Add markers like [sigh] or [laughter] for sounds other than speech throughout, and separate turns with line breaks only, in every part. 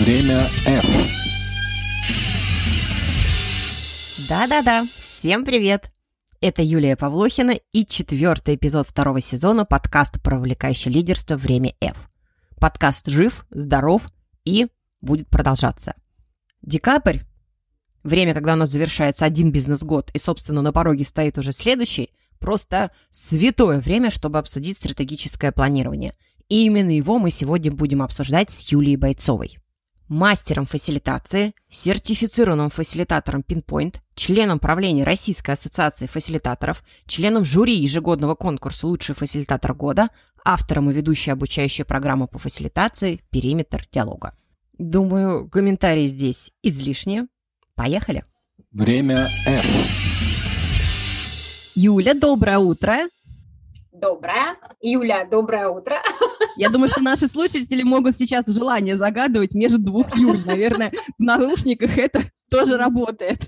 Время F.
Да-да-да, всем привет! Это Юлия Павлохина и четвертый эпизод второго сезона подкаста про увлекающее лидерство «Время F». Подкаст жив, здоров и будет продолжаться. Декабрь – время, когда у нас завершается один бизнес-год и, собственно, на пороге стоит уже следующий, просто святое время, чтобы обсудить стратегическое планирование. И именно его мы сегодня будем обсуждать с Юлией Бойцовой мастером фасилитации, сертифицированным фасилитатором Pinpoint, членом правления Российской ассоциации фасилитаторов, членом жюри ежегодного конкурса «Лучший фасилитатор года», автором и ведущей обучающей программы по фасилитации «Периметр диалога». Думаю, комментарии здесь излишние. Поехали.
Время F.
Юля, доброе утро.
Доброе. Юля, доброе утро.
Я думаю, что наши слушатели могут сейчас желание загадывать между двух Юль. Наверное, в наушниках это тоже работает.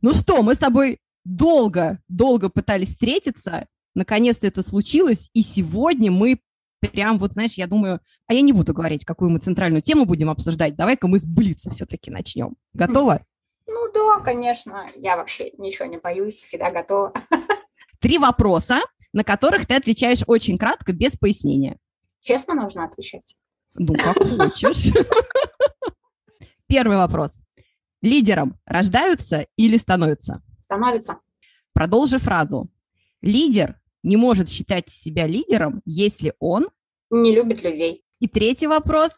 Ну что, мы с тобой долго, долго пытались встретиться. Наконец-то это случилось. И сегодня мы прям вот, знаешь, я думаю, а я не буду говорить, какую мы центральную тему будем обсуждать. Давай-ка мы с Блица все-таки начнем. Готова?
Ну да, конечно. Я вообще ничего не боюсь, всегда готова.
Три вопроса, на которых ты отвечаешь очень кратко, без пояснения.
Честно нужно отвечать?
Ну, как хочешь. [laughs] Первый вопрос. Лидером рождаются или становятся?
Становятся.
Продолжи фразу. Лидер не может считать себя лидером, если он...
Не любит людей.
И третий вопрос.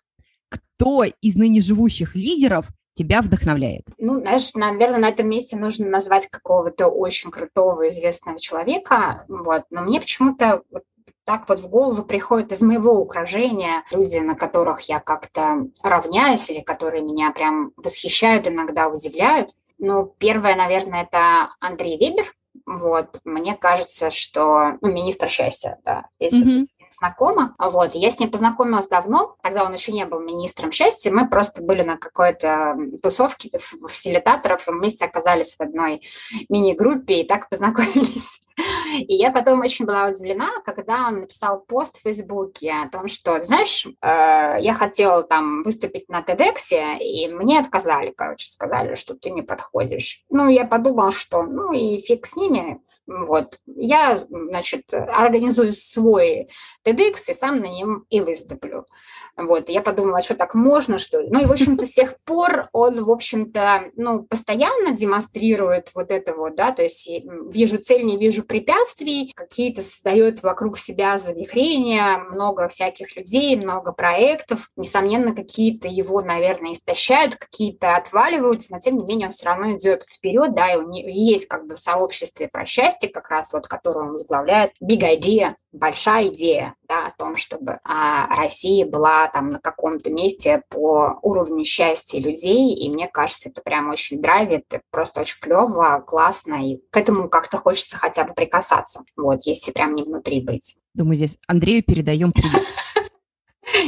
Кто из ныне живущих лидеров тебя вдохновляет?
Ну, знаешь, наверное, на этом месте нужно назвать какого-то очень крутого, известного человека, вот, но мне почему-то вот так вот в голову приходит из моего окружения люди, на которых я как-то равняюсь или которые меня прям восхищают, иногда удивляют. Ну, первое, наверное, это Андрей Вебер. Вот, мне кажется, что ну, министр счастья, да, если mm-hmm знакома. Вот, я с ним познакомилась давно, тогда он еще не был министром счастья, мы просто были на какой-то тусовке фасилитаторов, и вместе оказались в одной мини-группе и так [laughs] познакомились. [laughs] И я потом очень была удивлена, когда он написал пост в Фейсбуке о том, что, знаешь, э, я хотела там выступить на TEDx, и мне отказали, короче, сказали, что ты не подходишь. Ну, я подумала, что ну и фиг с ними, вот. Я, значит, организую свой TEDx и сам на нем и выступлю. Вот. Я подумала, что так можно, что ли? Ну и, в общем-то, с тех пор он, в общем-то, ну, постоянно демонстрирует вот это вот, да, то есть вижу цель, не вижу препятствий, какие-то создает вокруг себя завихрения, много всяких людей, много проектов. Несомненно, какие-то его, наверное, истощают, какие-то отваливаются, но тем не менее он все равно идет вперед, да, и у него есть как бы в сообществе про счастье, как раз вот, которое он возглавляет, big idea, большая идея, да, о том, чтобы а, Россия была там на каком-то месте по уровню счастья людей, и мне кажется, это прям очень драйвит, просто очень клево, классно, и к этому как-то хочется хотя бы прикасаться, вот, если прям не внутри быть.
Думаю, здесь Андрею передаем привет. [laughs]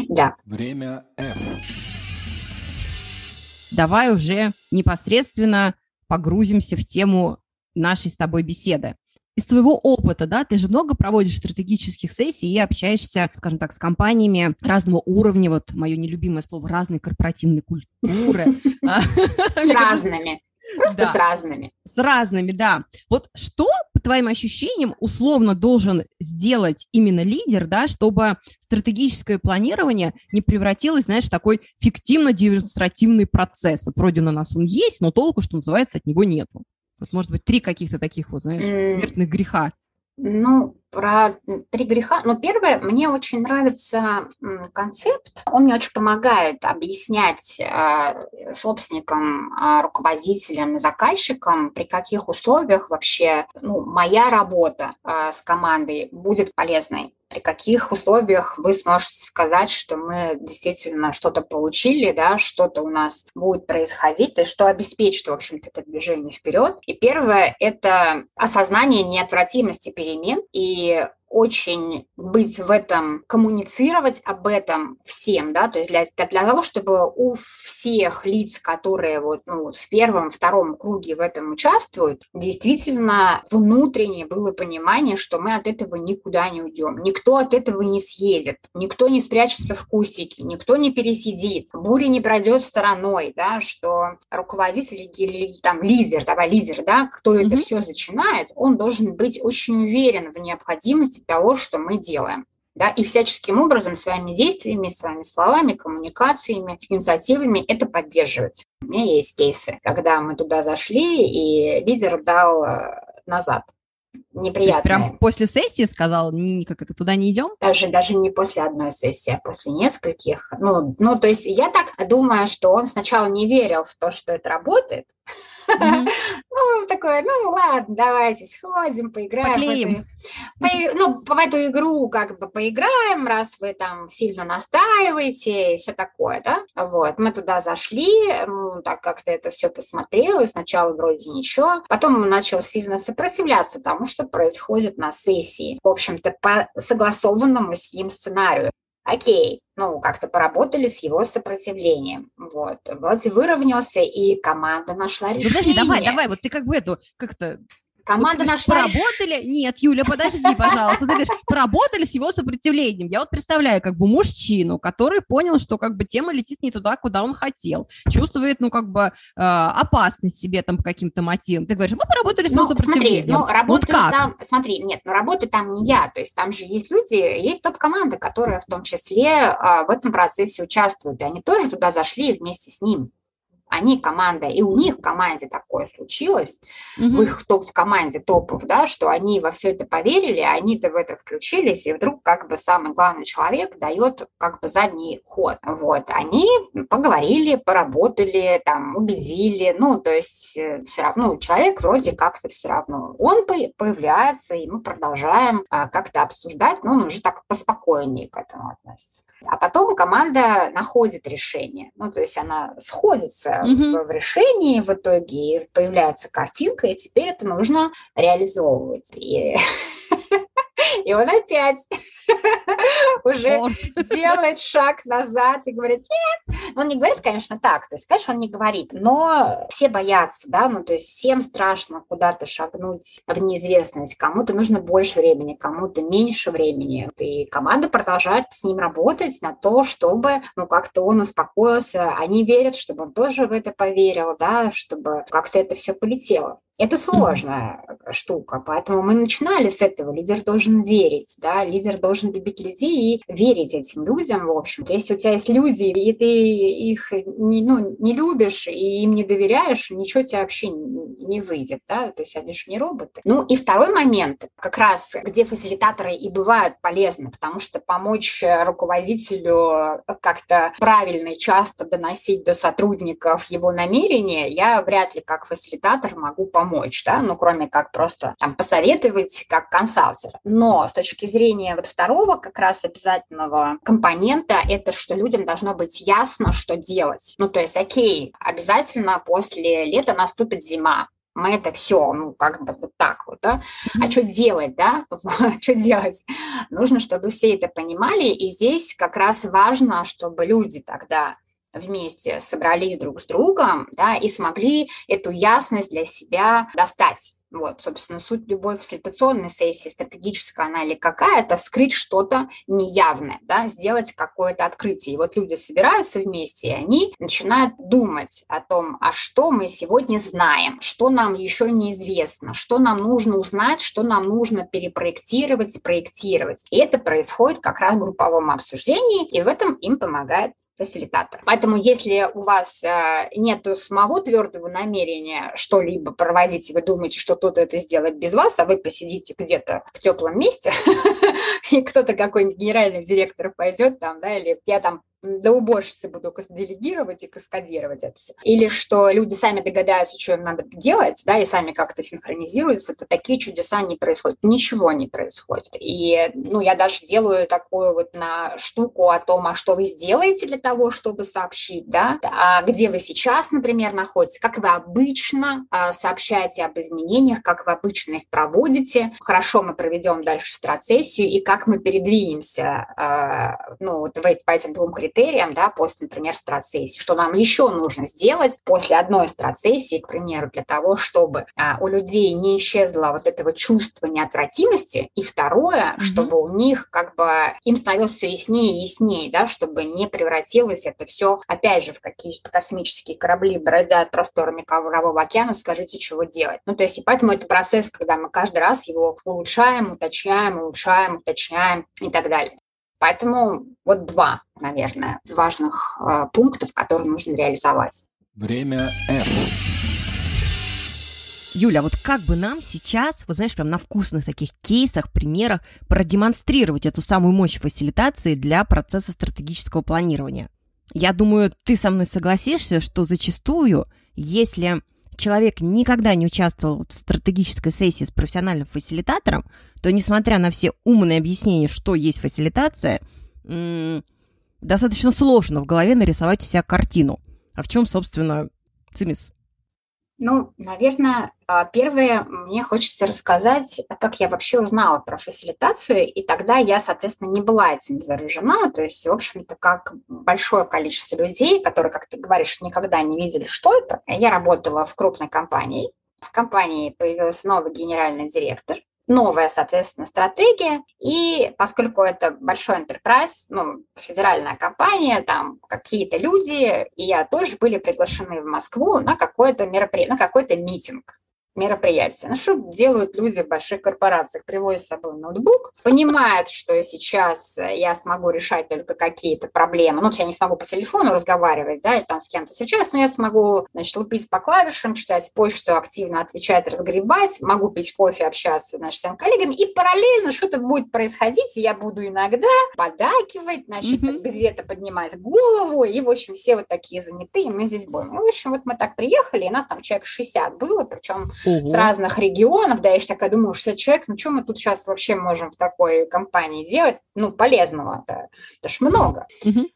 Да.
Время F.
Давай уже непосредственно погрузимся в тему нашей с тобой беседы из твоего опыта, да, ты же много проводишь стратегических сессий и общаешься, скажем так, с компаниями разного уровня, вот мое нелюбимое слово, разной корпоративной культуры. [laughs] [laughs]
С разными. Просто с разными.
С разными, да. Вот что, по твоим ощущениям, условно должен сделать именно лидер, да, чтобы стратегическое планирование не превратилось, знаешь, в такой фиктивно-демонстративный процесс. Вот вроде на нас он есть, но толку, что называется, от него нету. Вот, может быть, три каких-то таких вот, знаешь, смертных греха.
Ну, про три греха. Ну, первое, мне очень нравится концепт. Он мне очень помогает объяснять э, собственникам, э, руководителям, заказчикам, при каких условиях вообще ну, моя работа э, с командой будет полезной при каких условиях вы сможете сказать, что мы действительно что-то получили, да, что-то у нас будет происходить, то есть что обеспечит, в общем-то, это движение вперед. И первое – это осознание неотвратимости перемен и the очень быть в этом, коммуницировать об этом всем, да, то есть для, для того, чтобы у всех лиц, которые вот, ну, вот в первом, втором круге в этом участвуют, действительно внутренне было понимание, что мы от этого никуда не уйдем, никто от этого не съедет, никто не спрячется в кустике, никто не пересидит, буря не пройдет стороной, да, что руководитель или там лидер, давай лидер, да, кто mm-hmm. это все начинает, он должен быть очень уверен в необходимости того, что мы делаем. Да, и всяческим образом своими действиями, своими словами, коммуникациями, инициативами это поддерживать. У меня есть кейсы, когда мы туда зашли, и лидер дал э, назад неприятное.
прям после сессии сказал, как это туда не идем?
Даже, даже не после одной сессии, а после нескольких. Ну, ну, то есть я так думаю, что он сначала не верил в то, что это работает, [laughs] ну, такое, ну, ладно, давайте сходим, поиграем. В эту, ну, в эту игру как бы поиграем, раз вы там сильно настаиваете и все такое, да. Вот, мы туда зашли, ну, так как-то это все посмотрел, и сначала вроде ничего, потом он начал сильно сопротивляться тому, что происходит на сессии. В общем-то, по согласованному с ним сценарию окей, ну, как-то поработали с его сопротивлением. Вот. Вроде выровнялся, и команда нашла решение. Ну, подожди,
давай, давай, вот ты как бы эту, как-то
Команда вот, нашла...
Поработали? Нет, Юля, подожди, пожалуйста. Ты говоришь, поработали с его сопротивлением. Я вот представляю как бы мужчину, который понял, что как бы тема летит не туда, куда он хотел. Чувствует, ну, как бы э, опасность себе там по каким-то мотивам. Ты говоришь, мы поработали с его ну, сопротивлением.
Смотри, ну, вот как? там, смотри, нет, ну, работы там не я. То есть там же есть люди, есть топ-команда, которая в том числе э, в этом процессе участвуют. И они тоже туда зашли вместе с ним они команда, и у них в команде такое случилось, угу. в их топ, в команде топов, да, что они во все это поверили, они-то в это включились, и вдруг как бы самый главный человек дает как бы задний ход. Вот, они поговорили, поработали, там, убедили, ну, то есть э, все равно человек вроде как-то все равно, он появляется, и мы продолжаем а, как-то обсуждать, но он уже так поспокойнее к этому относится. А потом команда находит решение, ну, то есть она сходится mm-hmm. в, в решении в итоге, появляется картинка, и теперь это нужно реализовывать. И [laughs] И он опять [laughs] уже делает шаг назад и говорит, нет. Он не говорит, конечно, так, то есть, конечно, он не говорит, но все боятся, да, ну, то есть всем страшно куда-то шагнуть в неизвестность. Кому-то нужно больше времени, кому-то меньше времени. И команда продолжает с ним работать на то, чтобы, ну, как-то он успокоился. Они верят, чтобы он тоже в это поверил, да, чтобы как-то это все полетело. Это сложная штука, поэтому мы начинали с этого. Лидер должен верить, да, лидер должен любить людей и верить этим людям, в общем. Если у тебя есть люди, и ты их не, ну, не любишь и им не доверяешь, ничего тебе вообще не выйдет, да, то есть они же не роботы. Ну и второй момент, как раз где фасилитаторы и бывают полезны, потому что помочь руководителю как-то правильно и часто доносить до сотрудников его намерения, я вряд ли как фасилитатор могу помочь, да, ну, кроме как просто там посоветовать как консалтер. Но с точки зрения вот второго как раз обязательного компонента, это что людям должно быть ясно, что делать. Ну, то есть, окей, обязательно после лета наступит зима, мы это все, ну, как бы вот так вот, да. А что делать, да? [laughs] что делать? Нужно, чтобы все это понимали, и здесь как раз важно, чтобы люди тогда вместе собрались друг с другом, да, и смогли эту ясность для себя достать. Вот, собственно, суть любой фасилитационной сессии, стратегическая она или какая-то, скрыть что-то неявное, да, сделать какое-то открытие. И вот люди собираются вместе, и они начинают думать о том, а что мы сегодня знаем, что нам еще неизвестно, что нам нужно узнать, что нам нужно перепроектировать, спроектировать. И это происходит как раз в групповом обсуждении, и в этом им помогает фасилитатор. Поэтому если у вас э, нет самого твердого намерения что-либо проводить, и вы думаете, что кто-то это сделает без вас, а вы посидите где-то в теплом месте, [laughs] и кто-то какой-нибудь генеральный директор пойдет там, да, или я там до уборщицы буду делегировать и каскадировать это все. Или что люди сами догадаются, что им надо делать, да, и сами как-то синхронизируются, то такие чудеса не происходят. Ничего не происходит. И, ну, я даже делаю такую вот на штуку о том, а что вы сделаете для того, чтобы сообщить, да, а где вы сейчас, например, находитесь, как вы обычно а, сообщаете об изменениях, как вы обычно их проводите, хорошо мы проведем дальше страцессию и как мы передвинемся, а, ну, вот по этим двум критериям критериям, да, после, например, страцессии, что нам еще нужно сделать после одной страцессии, к примеру, для того, чтобы а, у людей не исчезло вот этого чувства неотвратимости, и второе, mm-hmm. чтобы у них как бы им становилось все яснее и яснее, да, чтобы не превратилось это все, опять же, в какие-то космические корабли бороздят просторами Мирового океана, скажите, чего делать. Ну, то есть, и поэтому это процесс, когда мы каждый раз его улучшаем, уточняем, улучшаем, уточняем и так далее. Поэтому вот два, наверное, важных э, пунктов, которые нужно реализовать.
Время F.
Юля, вот как бы нам сейчас, вот знаешь, прям на вкусных таких кейсах, примерах продемонстрировать эту самую мощь фасилитации для процесса стратегического планирования? Я думаю, ты со мной согласишься, что зачастую, если человек никогда не участвовал в стратегической сессии с профессиональным фасилитатором, то, несмотря на все умные объяснения, что есть фасилитация, достаточно сложно в голове нарисовать у себя картину. А в чем, собственно, цимис?
Ну, наверное, а, первое, мне хочется рассказать, как я вообще узнала про фасилитацию, и тогда я, соответственно, не была этим заражена, то есть, в общем-то, как большое количество людей, которые, как ты говоришь, никогда не видели, что это. Я работала в крупной компании, в компании появился новый генеральный директор, новая, соответственно, стратегия. И поскольку это большой enterprise, ну, федеральная компания, там какие-то люди, и я тоже были приглашены в Москву на какое-то мероприятие, на какой-то митинг мероприятия. Ну, что делают люди в больших корпорациях? Привозят с собой ноутбук, понимают, что сейчас я смогу решать только какие-то проблемы. Ну, я не смогу по телефону разговаривать, да, или там с кем-то сейчас, но я смогу, значит, лупить по клавишам, читать почту, активно отвечать, разгребать, могу пить кофе, общаться, значит, с своими коллегами, и параллельно что-то будет происходить, и я буду иногда подакивать, значит, mm-hmm. где-то поднимать голову, и, в общем, все вот такие занятые, мы здесь будем. И, в общем, вот мы так приехали, и нас там человек 60 было, причем Ого. с разных регионов, да, я же такая думаю, 60 человек, ну что мы тут сейчас вообще можем в такой компании делать, ну, полезного-то, это ж много угу.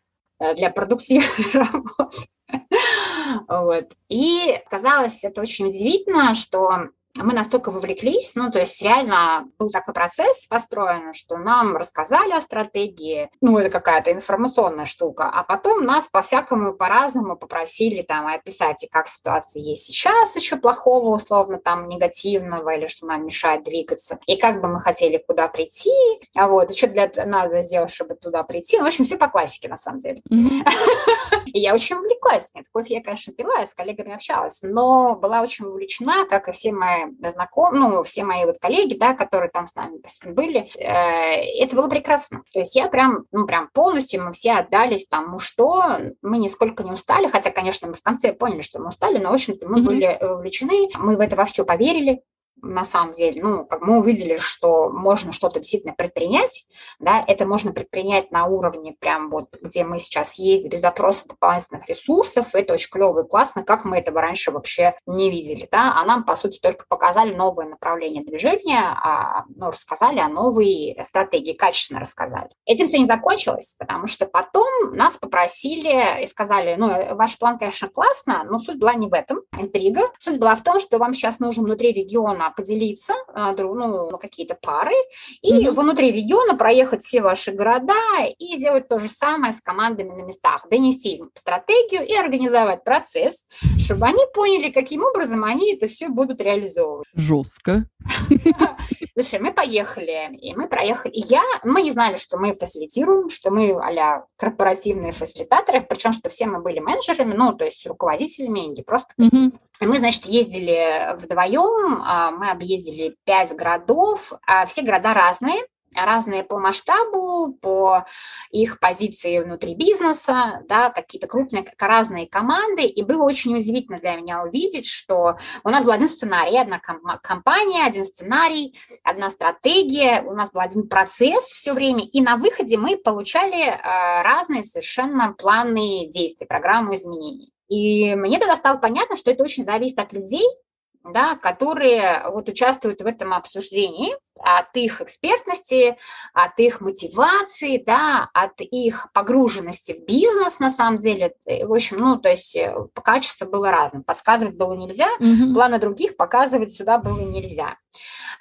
для продуктивной [laughs] работы. Вот. И казалось это очень удивительно, что мы настолько вовлеклись, ну, то есть реально был такой процесс построен, что нам рассказали о стратегии, ну, это какая-то информационная штука, а потом нас по-всякому, по-разному попросили там описать, и как ситуация есть сейчас еще плохого, условно, там, негативного, или что нам мешает двигаться, и как бы мы хотели куда прийти, а вот, и что для надо сделать, чтобы туда прийти. Ну, в общем, все по классике, на самом деле. [laughs] И я очень увлеклась. Нет, кофе я, конечно, пила, я с коллегами общалась, но была очень увлечена, как и все мои знаком, ну, все мои вот коллеги, да, которые там с нами были, э, это было прекрасно. То есть я прям, ну, прям полностью, мы все отдались тому, что мы нисколько не устали, хотя, конечно, мы в конце поняли, что мы устали, но, в общем-то, мы mm-hmm. были увлечены, мы в это во все поверили, на самом деле, ну, как мы увидели, что можно что-то действительно предпринять, да, это можно предпринять на уровне прям вот, где мы сейчас есть, без запроса дополнительных ресурсов, это очень клево и классно, как мы этого раньше вообще не видели, да, а нам, по сути, только показали новое направление движения, а, ну, рассказали о новой стратегии, качественно рассказали. Этим все не закончилось, потому что потом нас попросили и сказали, ну, ваш план, конечно, классно, но суть была не в этом, интрига, суть была в том, что вам сейчас нужно внутри региона поделиться а, ну, на какие-то пары и mm-hmm. внутри региона проехать все ваши города и сделать то же самое с командами на местах, донести им стратегию и организовать процесс, чтобы они поняли, каким образом они это все будут реализовывать.
Жестко. [laughs]
Слушай, мы поехали, и мы проехали. И я, мы не знали, что мы фасилитируем, что мы а корпоративные фасилитаторы, причем, что все мы были менеджерами, ну, то есть руководителями, не просто. Mm-hmm. И мы, значит, ездили вдвоем, а, мы объездили пять городов, а все города разные, разные по масштабу, по их позиции внутри бизнеса, да, какие-то крупные, разные команды, и было очень удивительно для меня увидеть, что у нас был один сценарий, одна компания, один сценарий, одна стратегия, у нас был один процесс все время, и на выходе мы получали э, разные совершенно планы действий, программы изменений. И мне тогда стало понятно, что это очень зависит от людей, да, которые вот участвуют в этом обсуждении, от их экспертности, от их мотивации, да, от их погруженности в бизнес, на самом деле. В общем, ну, то есть э, по качеству было разным. Подсказывать было нельзя, mm-hmm. планы других показывать сюда было нельзя.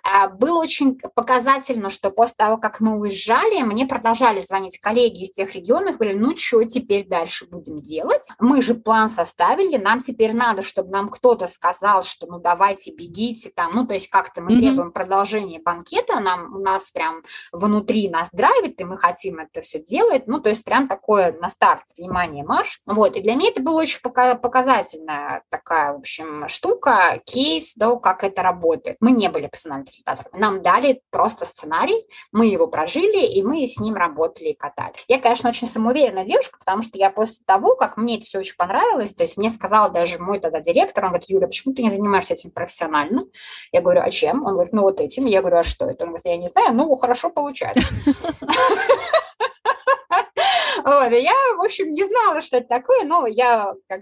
А, было очень показательно, что после того, как мы уезжали, мне продолжали звонить коллеги из тех регионов, говорили, ну что теперь дальше будем делать? Мы же план составили, нам теперь надо, чтобы нам кто-то сказал, что ну давайте бегите там, ну то есть как-то мы mm-hmm. требуем продолжения банкета, нам, у нас прям внутри нас драйвит, и мы хотим это все делать, ну то есть прям такое на старт, внимание, марш. Вот, и для меня это было очень показательная такая, в общем, штука, кейс, да, как это работает. Мы не были профессиональными фасилитаторами. Нам дали просто сценарий, мы его прожили, и мы с ним работали и катали. Я, конечно, очень самоуверенная девушка, потому что я после того, как мне это все очень понравилось, то есть мне сказал даже мой тогда директор, он говорит, Юля, почему ты не занимаешься этим профессионально? Я говорю, а чем? Он говорит, ну вот этим. Я говорю, а что это? Он говорит, я не знаю, ну хорошо получается. [laughs] Вот, и я, в общем, не знала, что это такое, но я, как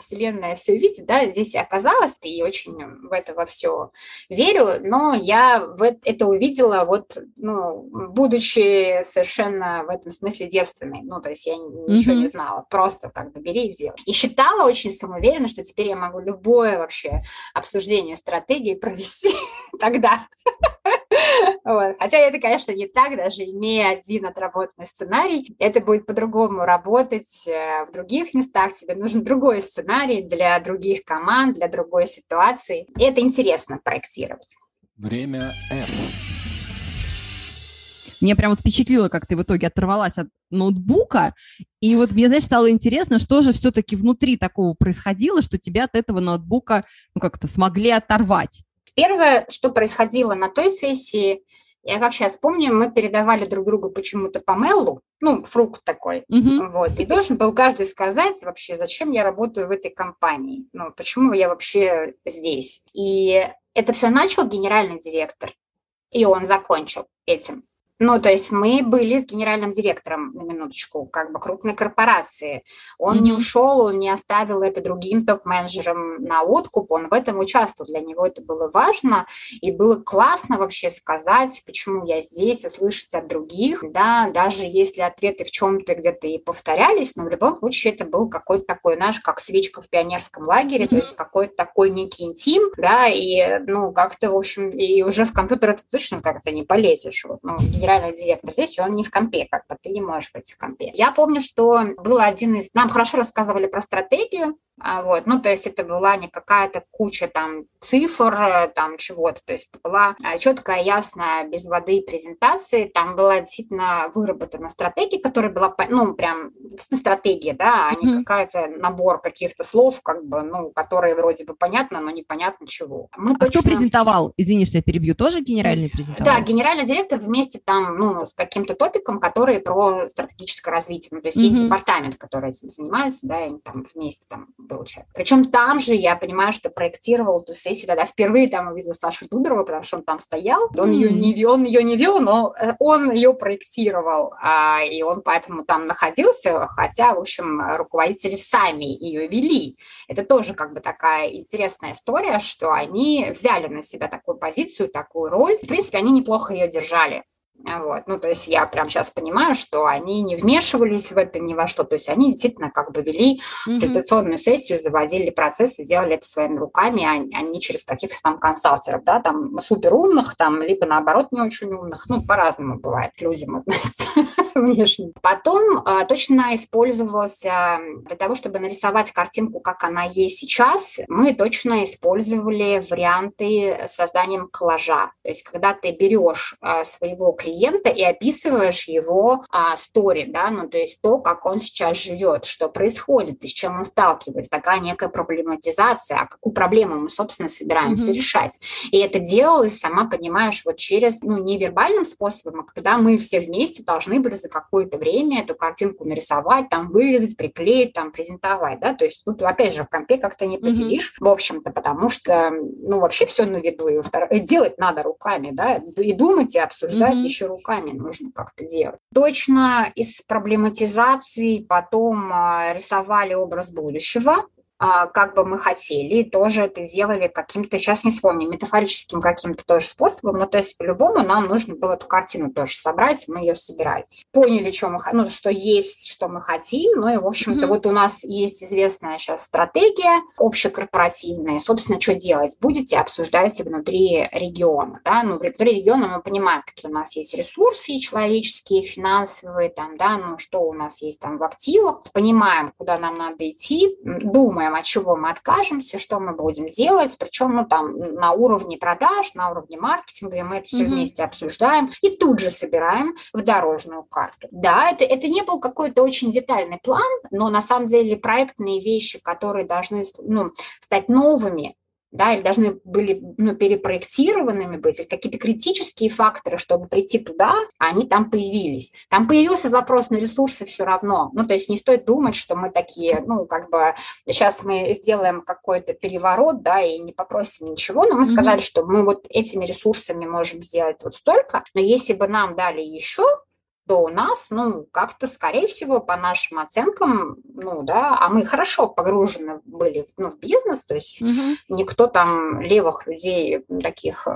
Вселенная все видит, да, здесь оказалась, и очень в это во все верю, но я в это увидела, вот, ну, будучи совершенно в этом смысле девственной, ну, то есть я ничего mm-hmm. не знала, просто как бы бери и делай. И считала очень самоуверенно, что теперь я могу любое вообще обсуждение стратегии провести [laughs] тогда. [laughs] Вот. Хотя это, конечно, не так, даже имея один отработанный сценарий, это будет по-другому работать э, в других местах, тебе нужен другой сценарий для других команд, для другой ситуации. И это интересно проектировать.
Время F.
Мне прям вот впечатлило, как ты в итоге оторвалась от ноутбука, и вот мне, знаешь, стало интересно, что же все-таки внутри такого происходило, что тебя от этого ноутбука, ну, как-то смогли оторвать.
Первое, что происходило на той сессии, я как сейчас помню, мы передавали друг другу почему-то по мейлу, ну, фрукт такой, mm-hmm. вот, и должен был каждый сказать вообще, зачем я работаю в этой компании, ну, почему я вообще здесь. И это все начал генеральный директор, и он закончил этим. Ну, то есть мы были с генеральным директором, на минуточку, как бы крупной корпорации. Он mm-hmm. не ушел, он не оставил это другим топ-менеджерам на откуп, он в этом участвовал. Для него это было важно, и было классно вообще сказать, почему я здесь, и слышать от других, да, даже если ответы в чем-то где-то и повторялись, но в любом случае это был какой-то такой, знаешь, как свечка в пионерском лагере, mm-hmm. то есть какой-то такой некий интим, да, и, ну, как-то, в общем, и уже в компьютер это точно как-то не полезешь. Вот, ну, генеральный директор здесь, он не в компе, как бы ты не можешь быть в компе. Я помню, что был один из... Нам хорошо рассказывали про стратегию, вот, ну, то есть это была не какая-то куча там цифр, э, там чего-то, то есть это была а, четкая, ясная, без воды презентация, там была действительно выработана стратегия, которая была, ну, прям стратегия, да, а не mm-hmm. какая-то набор каких-то слов, как бы, ну, которые вроде бы понятно, но непонятно чего.
Мы а точно... кто презентовал? Извини, что я перебью, тоже генеральный презентовал?
Да, генеральный директор вместе там, ну, с каким-то топиком, который про стратегическое развитие, ну, то есть mm-hmm. есть департамент, который этим занимается, да, и они там вместе там человек. Причем там же я понимаю, что проектировал эту сессию, когда впервые там увидела Сашу Дудорова, потому что он там стоял. Он, ее, не вел, он ее не вел, но э, он ее проектировал, а, и он поэтому там находился, хотя, в общем, руководители сами ее вели. Это тоже как бы такая интересная история, что они взяли на себя такую позицию, такую роль. В принципе, они неплохо ее держали. Вот. Ну, то есть я прям сейчас понимаю, что они не вмешивались в это ни во что. То есть они действительно как бы вели mm-hmm. сессию, заводили процессы, делали это своими руками, а, а не через каких-то там консалтеров, да, там супер умных, там, либо наоборот не очень умных. Ну, по-разному бывает людям относятся [laughs] внешне. Потом а, точно использовался для того, чтобы нарисовать картинку, как она есть сейчас, мы точно использовали варианты созданием коллажа. То есть когда ты берешь а, своего клиента и описываешь его а, story, да, ну, то есть то, как он сейчас живет, что происходит, и с чем он сталкивается, такая некая проблематизация, а какую проблему мы, собственно, собираемся mm-hmm. решать. И это делалось, сама понимаешь, вот через, ну, невербальным способом, а когда мы все вместе должны были за какое-то время эту картинку нарисовать, там, вырезать, приклеить, там, презентовать, да, то есть тут, опять же, в компе как-то не посидишь, mm-hmm. в общем-то, потому что, ну, вообще все на виду, и, и делать надо руками, да, и думать, и обсуждать mm-hmm. Еще руками нужно как-то делать. Точно из проблематизации потом а, рисовали образ будущего, как бы мы хотели, тоже это делали каким-то, сейчас не вспомню, метафорическим каким-то тоже способом, но то есть по-любому нам нужно было эту картину тоже собрать, мы ее собирали. Поняли, что мы, ну, что есть, что мы хотим, ну и, в общем-то, mm-hmm. вот у нас есть известная сейчас стратегия общекорпоративная, собственно, что делать? Будете обсуждать внутри региона, да, ну, внутри региона мы понимаем, какие у нас есть ресурсы человеческие, финансовые, там, да, ну, что у нас есть там в активах, понимаем, куда нам надо идти, думаем, думаем, от чего мы откажемся, что мы будем делать, причем ну, там, на уровне продаж, на уровне маркетинга, и мы это все mm-hmm. вместе обсуждаем и тут же собираем в дорожную карту. Да, это, это не был какой-то очень детальный план, но на самом деле проектные вещи, которые должны ну, стать новыми, да, или должны были ну, перепроектированными быть, или какие-то критические факторы, чтобы прийти туда, они там появились. Там появился запрос на ресурсы все равно. Ну, то есть не стоит думать, что мы такие, ну, как бы сейчас мы сделаем какой-то переворот, да, и не попросим ничего, но мы mm-hmm. сказали, что мы вот этими ресурсами можем сделать вот столько, но если бы нам дали еще, то у нас, ну, как-то, скорее всего, по нашим оценкам, ну, да, а мы хорошо погружены были ну, в бизнес, то есть угу. никто там левых людей таких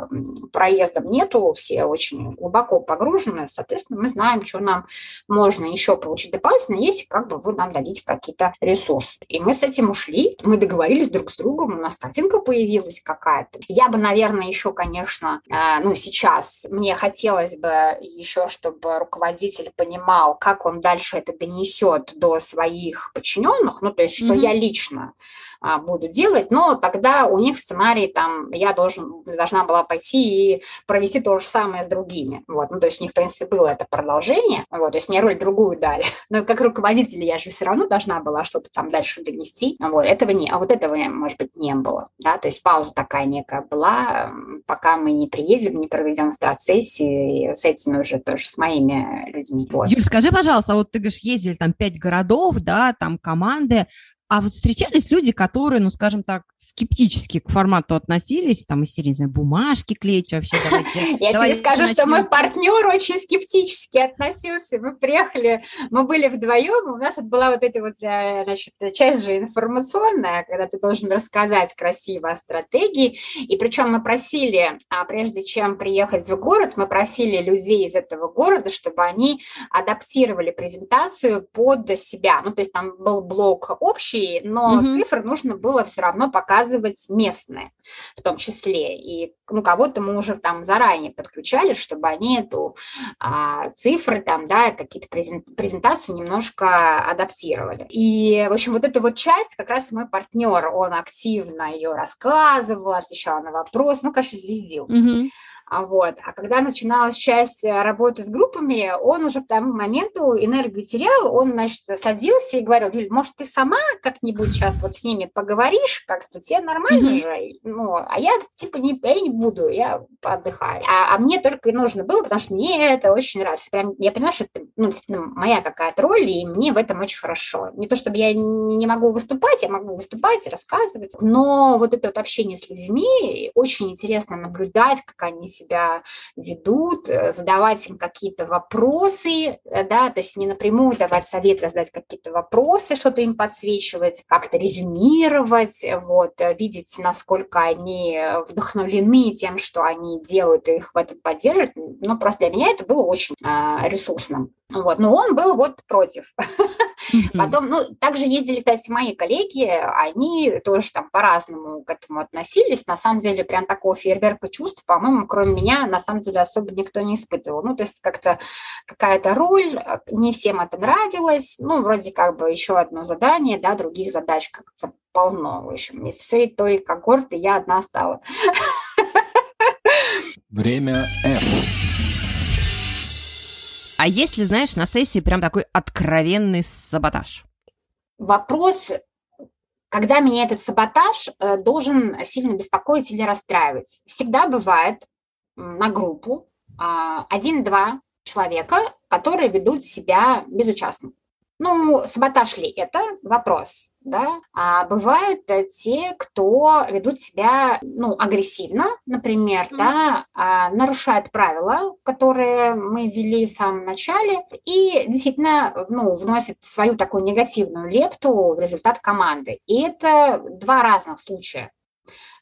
проездов нету, все очень глубоко погружены, соответственно, мы знаем, что нам можно еще получить дополнительно, если как бы вы нам дадите какие-то ресурсы. И мы с этим ушли, мы договорились друг с другом, у нас картинка появилась какая-то. Я бы, наверное, еще, конечно, э, ну, сейчас мне хотелось бы еще, чтобы руководитель руководитель понимал, как он дальше это донесет до своих подчиненных, ну, то есть, что mm-hmm. я лично буду делать, но тогда у них сценарий там, я должен, должна была пойти и провести то же самое с другими. Вот, ну, то есть у них, в принципе, было это продолжение, вот, то есть мне роль другую дали. [laughs] Но как руководитель я же все равно должна была что-то там дальше донести. Вот, этого не, а вот этого, может быть, не было, да, то есть пауза такая некая была, пока мы не приедем, не проведем стратсессию, и с этими уже тоже, с моими людьми.
Вот. Юль, скажи, пожалуйста, вот ты говоришь, ездили там пять городов, да, там команды, а вот встречались люди, которые, ну, скажем так, скептически к формату относились, там, из серии, знаю, бумажки клеить вообще.
Давайте, [laughs] Я тебе скажу, что мой партнер очень скептически относился. Мы приехали, мы были вдвоем, у нас вот была вот эта вот, э, значит, часть же информационная, когда ты должен рассказать красиво о стратегии. И причем мы просили, а прежде чем приехать в город, мы просили людей из этого города, чтобы они адаптировали презентацию под себя. Ну, то есть там был блок общий, общие, но угу. цифры нужно было все равно показывать местные в том числе. И ну, кого-то мы уже там заранее подключали, чтобы они эту а, цифры там, да, какие-то презентации немножко адаптировали. И, в общем, вот эту вот часть как раз мой партнер, он активно ее рассказывал, отвечал на вопросы, ну, конечно, звездил. Угу. А вот. А когда начиналась часть э, работы с группами, он уже к тому моменту энергию терял, он, значит, садился и говорил, Юль, может, ты сама как-нибудь сейчас вот с ними поговоришь, как-то тебе нормально mm-hmm. же? Ну, а я, типа, не, я не буду, я отдыхаю. А, а мне только и нужно было, потому что мне это очень нравится. Прям, я понимаю, что это, ну, действительно, моя какая-то роль, и мне в этом очень хорошо. Не то, чтобы я не, не могу выступать, я могу выступать и рассказывать, но вот это вот общение с людьми, очень интересно наблюдать, как они себя ведут, э, задавать им какие-то вопросы, э, да, то есть не напрямую давать советы, а задать какие-то вопросы, что-то им подсвечивать, как-то резюмировать, вот, э, видеть, насколько они вдохновлены тем, что они делают, и их в этом поддерживают. Ну, просто для меня это было очень э, ресурсным. Вот, но он был вот против. Mm-hmm. Потом, ну, также ездили, кстати, мои коллеги, они тоже там по-разному к этому относились. На самом деле, прям такого фейерверка чувств, по-моему, кроме меня, на самом деле, особо никто не испытывал. Ну, то есть как-то какая-то роль, не всем это нравилось. Ну, вроде как бы еще одно задание, да, других задач как-то полно. В общем, из всей той когорты я одна стала.
Время F.
А если, знаешь, на сессии прям такой откровенный саботаж?
Вопрос, когда меня этот саботаж э, должен сильно беспокоить или расстраивать. Всегда бывает на группу а, один-два человека, которые ведут себя безучастно. Ну, саботаж ли это? Вопрос. Да? А бывают э, те, кто ведут себя ну, агрессивно, например, mm-hmm. да, а, нарушают правила, которые мы ввели в самом начале, и действительно ну, вносят свою такую негативную лепту в результат команды. И это два разных случая.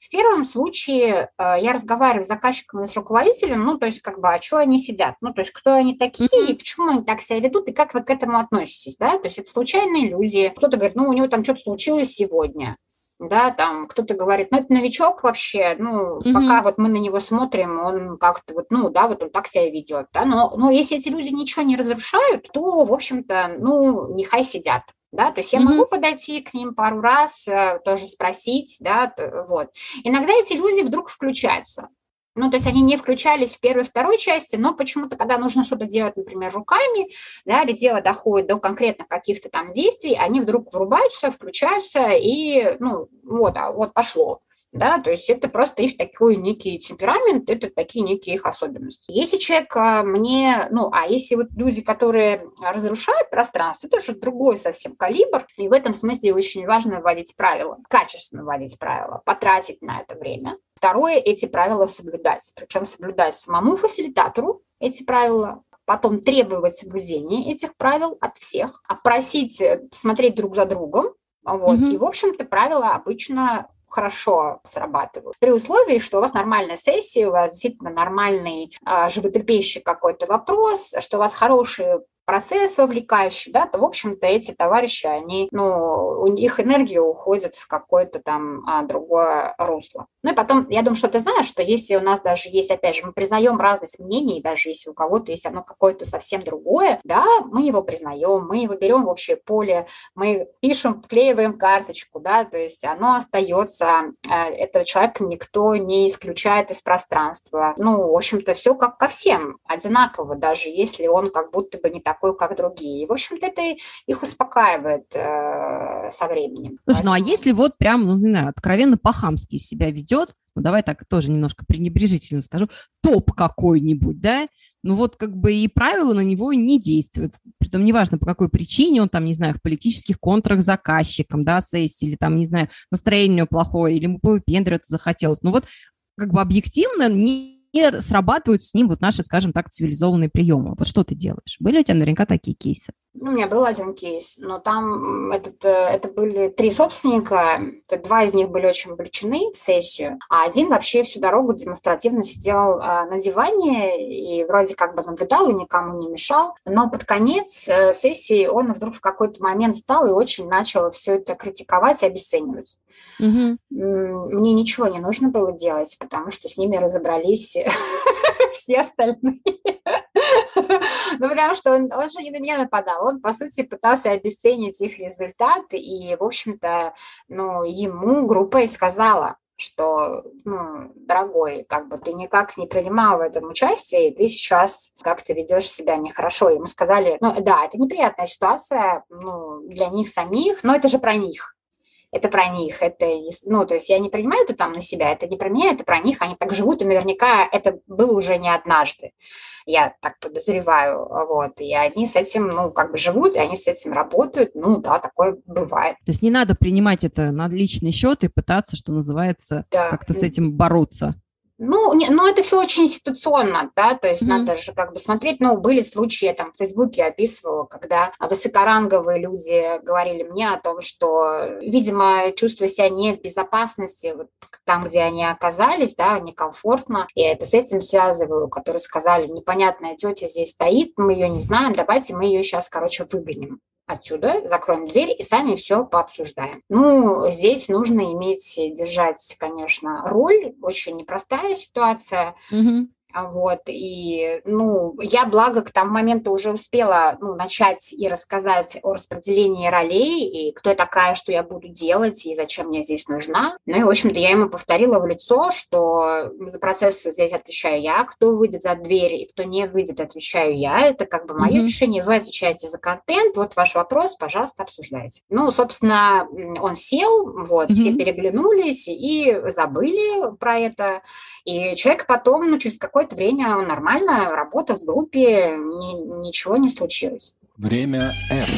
В первом случае э, я разговариваю с заказчиком и с руководителем, ну, то есть, как бы, а что они сидят, ну, то есть, кто они такие, mm-hmm. и почему они так себя ведут, и как вы к этому относитесь, да, то есть, это случайные люди, кто-то говорит, ну, у него там что-то случилось сегодня, да, там кто-то говорит, ну, это новичок вообще, ну, mm-hmm. пока вот мы на него смотрим, он как-то вот, ну, да, вот он так себя ведет, да, но, но если эти люди ничего не разрушают, то, в общем-то, ну, нехай сидят, да, то есть я mm-hmm. могу подойти к ним пару раз, э, тоже спросить, да, вот. Иногда эти люди вдруг включаются, ну, то есть они не включались в первой второй части, но почему-то, когда нужно что-то делать, например, руками, да, или дело доходит до конкретных каких-то там действий, они вдруг врубаются, включаются, и, ну, вот, а вот пошло да, то есть это просто их такой некий темперамент, это такие некие их особенности. Если человек а, мне, ну, а если вот люди, которые разрушают пространство, это уже другой совсем калибр, и в этом смысле очень важно вводить правила, качественно вводить правила, потратить на это время. Второе, эти правила соблюдать, причем соблюдать самому фасилитатору эти правила, потом требовать соблюдения этих правил от всех, а просить э, смотреть друг за другом, вот. Mm-hmm. И, в общем-то, правила обычно хорошо срабатывают. При условии, что у вас нормальная сессия, у вас действительно нормальный а, животрепещущий какой-то вопрос, что у вас хорошие процесс вовлекающий, да, то, в общем-то, эти товарищи, они, ну, у них энергия уходит в какое-то там а, другое русло. Ну и потом, я думаю, что ты знаешь, что если у нас даже есть, опять же, мы признаем разность мнений, даже если у кого-то есть оно какое-то совсем другое, да, мы его признаем, мы его берем в общее поле, мы пишем, вклеиваем карточку, да, то есть оно остается, э, этого человека никто не исключает из пространства. Ну, в общем-то, все как ко всем, одинаково, даже если он как будто бы не такой, как другие. И, в общем-то, это их успокаивает э, со временем.
Слушай, Поэтому... ну а если вот прям, ну, не знаю, откровенно по-хамски себя ведет, ну давай так тоже немножко пренебрежительно скажу, топ какой-нибудь, да, ну вот как бы и правила на него не действуют. Притом неважно, по какой причине он там, не знаю, в политических контрах заказчиком, да, сессии, или там, не знаю, настроение у него плохое, или ему повыпендриваться захотелось. Ну вот как бы объективно не срабатывают с ним вот наши, скажем так, цивилизованные приемы. Вот что ты делаешь? Были у тебя наверняка такие кейсы?
Ну, у меня был один кейс, но там этот, э, это были три собственника, два из них были очень вовлечены в сессию, а один вообще всю дорогу демонстративно сидел а, на диване и вроде как бы наблюдал и никому не мешал, но под конец э, сессии он вдруг в какой-то момент стал и очень начал все это критиковать и обесценивать. Угу. Мне ничего не нужно было делать, потому что с ними разобрались [laughs] все остальные. [laughs] Ну, потому что он, он же не на меня нападал. Он, по сути, пытался обесценить их результаты. И, в общем-то, ну, ему группа и сказала, что, ну, дорогой, как бы ты никак не принимал в этом участие, и ты сейчас как-то ведешь себя нехорошо. Ему сказали, ну, да, это неприятная ситуация ну, для них самих, но это же про них это про них, это, ну, то есть я не принимаю это там на себя, это не про меня, это про них, они так живут, и наверняка это было уже не однажды, я так подозреваю, вот, и они с этим, ну, как бы живут, и они с этим работают, ну, да, такое бывает.
То есть не надо принимать это на личный счет и пытаться, что называется, да. как-то с этим бороться.
Ну, не, ну, это все очень ситуационно, да, то есть mm-hmm. надо же как бы смотреть, ну, были случаи, я там в Фейсбуке описывала, когда высокоранговые люди говорили мне о том, что, видимо, чувствуя себя не в безопасности, вот там, где они оказались, да, некомфортно, я это с этим связываю, которые сказали, непонятная тетя здесь стоит, мы ее не знаем, давайте мы ее сейчас, короче, выгоним отсюда, закроем дверь и сами все пообсуждаем. Ну, здесь нужно иметь, держать, конечно, роль, очень непростая ситуация. Угу. Вот, и, ну, я, благо, к тому моменту уже успела, ну, начать и рассказать о распределении ролей, и кто я такая, что я буду делать, и зачем мне здесь нужна. Ну, и, в общем-то, я ему повторила в лицо, что за процесс здесь отвечаю я, кто выйдет за дверь и кто не выйдет, отвечаю я. Это как бы мое mm-hmm. решение, вы отвечаете за контент, вот ваш вопрос, пожалуйста, обсуждайте. Ну, собственно, он сел, вот, mm-hmm. все переглянулись и забыли про это. И человек потом, ну, через какое-то время нормально работал в группе, ни, ничего не случилось.
Время F.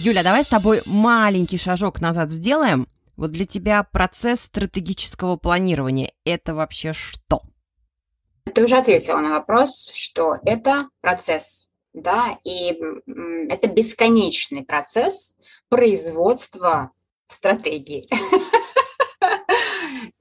Юля, давай с тобой маленький шажок назад сделаем. Вот для тебя процесс стратегического планирования – это вообще что?
Ты уже ответила на вопрос, что это процесс, да, и это бесконечный процесс производства стратегии. [laughs]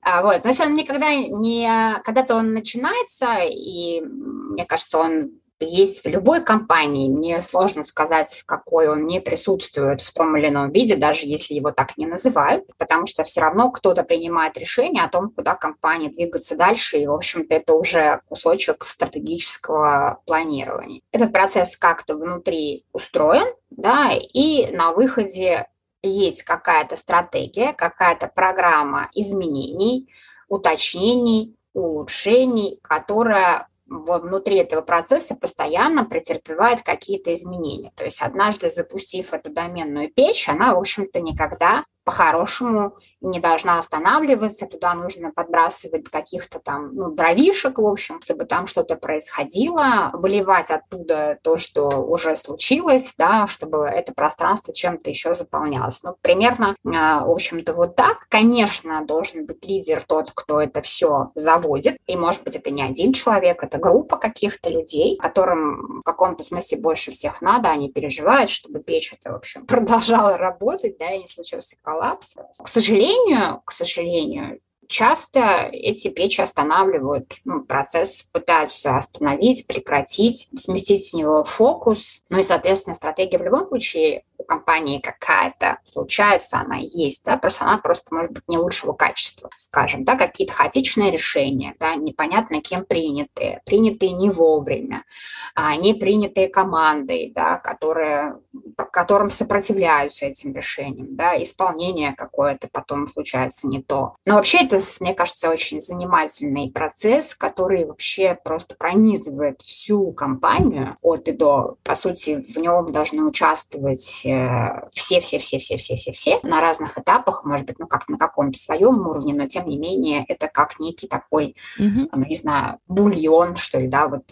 А, вот. Но если он никогда не... Когда-то он начинается, и мне кажется, он есть в любой компании. Мне сложно сказать, в какой он не присутствует в том или ином виде, даже если его так не называют, потому что все равно кто-то принимает решение о том, куда компания двигаться дальше, и, в общем-то, это уже кусочек стратегического планирования. Этот процесс как-то внутри устроен, да, и на выходе есть какая-то стратегия, какая-то программа изменений, уточнений, улучшений, которая внутри этого процесса постоянно претерпевает какие-то изменения. То есть однажды запустив эту доменную печь, она, в общем-то, никогда по-хорошему не должна останавливаться, туда нужно подбрасывать каких-то там, ну, дровишек, в общем, чтобы там что-то происходило, выливать оттуда то, что уже случилось, да, чтобы это пространство чем-то еще заполнялось. Ну, примерно, а, в общем-то, вот так. Конечно, должен быть лидер тот, кто это все заводит, и, может быть, это не один человек, это группа каких-то людей, которым в каком-то смысле больше всех надо, они переживают, чтобы печь это, в общем, [laughs] продолжала работать, да, и не случился коллапс. К сожалению, к сожалению, часто эти печи останавливают ну, процесс, пытаются остановить, прекратить, сместить с него фокус. Ну и, соответственно, стратегия в любом случае компании какая-то случается, она есть, да, просто она просто может быть не лучшего качества, скажем, да, какие-то хаотичные решения, да, непонятно кем принятые, принятые не вовремя, а не принятые командой, да, которые, которым сопротивляются этим решениям, да, исполнение какое-то потом случается не то. Но вообще это, мне кажется, очень занимательный процесс, который вообще просто пронизывает всю компанию от и до. По сути, в нем должны участвовать все-все-все-все-все-все-все на разных этапах, может быть, ну, как на каком-то своем уровне, но тем не менее это как некий такой, mm-hmm. ну, не знаю, бульон, что ли, да, вот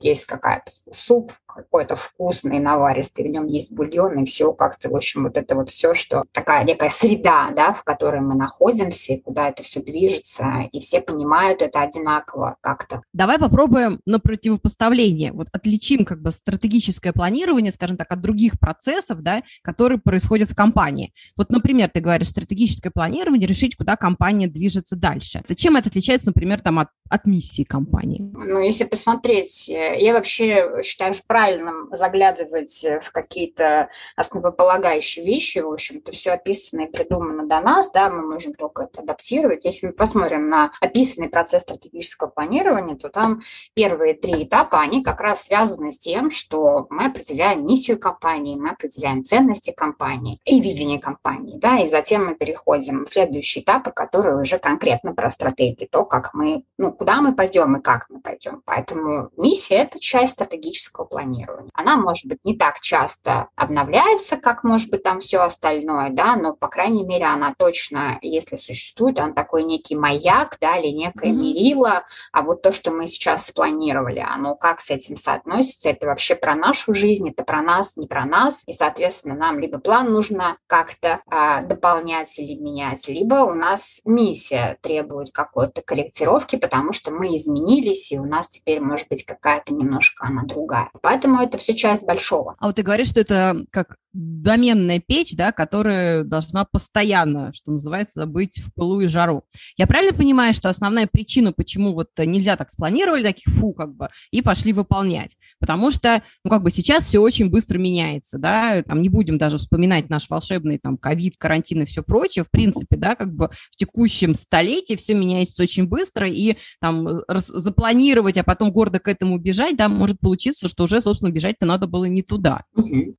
есть какая-то суп, какой-то вкусный, наваристый, в нем есть бульон и все как-то, в общем, вот это вот все, что такая некая среда, да, в которой мы находимся, и куда это все движется, и все понимают это одинаково как-то.
Давай попробуем на противопоставление, вот отличим как бы стратегическое планирование, скажем так, от других процессов, да, которые происходят в компании. Вот, например, ты говоришь, стратегическое планирование, решить, куда компания движется дальше. Чем это отличается, например, там от, от миссии компании?
Ну, если посмотреть, я вообще считаю, что правильным заглядывать в какие-то основополагающие вещи. В общем-то, все описано и придумано до нас, да, мы можем только это адаптировать. Если мы посмотрим на описанный процесс стратегического планирования, то там первые три этапа, они как раз связаны с тем, что мы определяем миссию компании, мы определяем ценности компании и видение компании, да, и затем мы переходим в следующие этапы, которые уже конкретно про стратегию, то, как мы, ну, куда мы пойдем и как мы пойдем. Поэтому миссия – это часть стратегического планирования планирования. Она, может быть, не так часто обновляется, как, может быть, там все остальное, да, но, по крайней мере, она точно, если существует, он такой некий маяк, да, или некое mm-hmm. мерило, а вот то, что мы сейчас спланировали, оно как с этим соотносится, это вообще про нашу жизнь, это про нас, не про нас, и, соответственно, нам либо план нужно как-то а, дополнять или менять, либо у нас миссия требует какой-то корректировки, потому что мы изменились, и у нас теперь может быть какая-то немножко она другая. Поэтому Поэтому это все часть большого.
А вот ты говоришь, что это как доменная печь, да, которая должна постоянно, что называется, быть в пылу и жару. Я правильно понимаю, что основная причина, почему вот нельзя так спланировали, таких фу, как бы, и пошли выполнять? Потому что, ну, как бы сейчас все очень быстро меняется, да, там не будем даже вспоминать наш волшебный там ковид, карантин и все прочее, в принципе, да, как бы в текущем столетии все меняется очень быстро, и там запланировать, а потом гордо к этому бежать, да, может получиться, что уже, собственно, бежать-то надо было не туда. Mm-hmm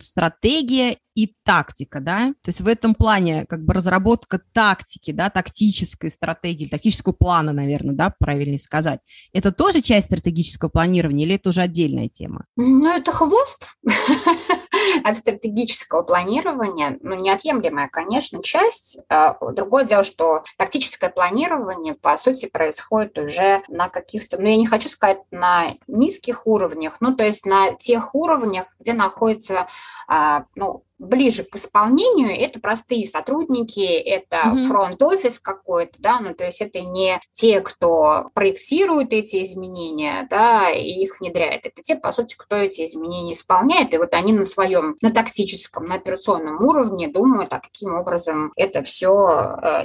стратегия и тактика, да, то есть в этом плане как бы разработка тактики, да, тактической стратегии, тактического плана, наверное, да, правильнее сказать, это тоже часть стратегического планирования или это уже отдельная тема?
Ну, это хвост [laughs] от стратегического планирования, ну, неотъемлемая, конечно, часть. А, другое дело, что тактическое планирование, по сути, происходит уже на каких-то, ну, я не хочу сказать на низких уровнях, ну, то есть на тех уровнях, где находится, а, ну, ближе к исполнению, это простые сотрудники, это фронт-офис какой-то, да, ну, то есть это не те, кто проектирует эти изменения, да, и их внедряет, это те, по сути, кто эти изменения исполняет, и вот они на своем, на тактическом, на операционном уровне думают, а каким образом это все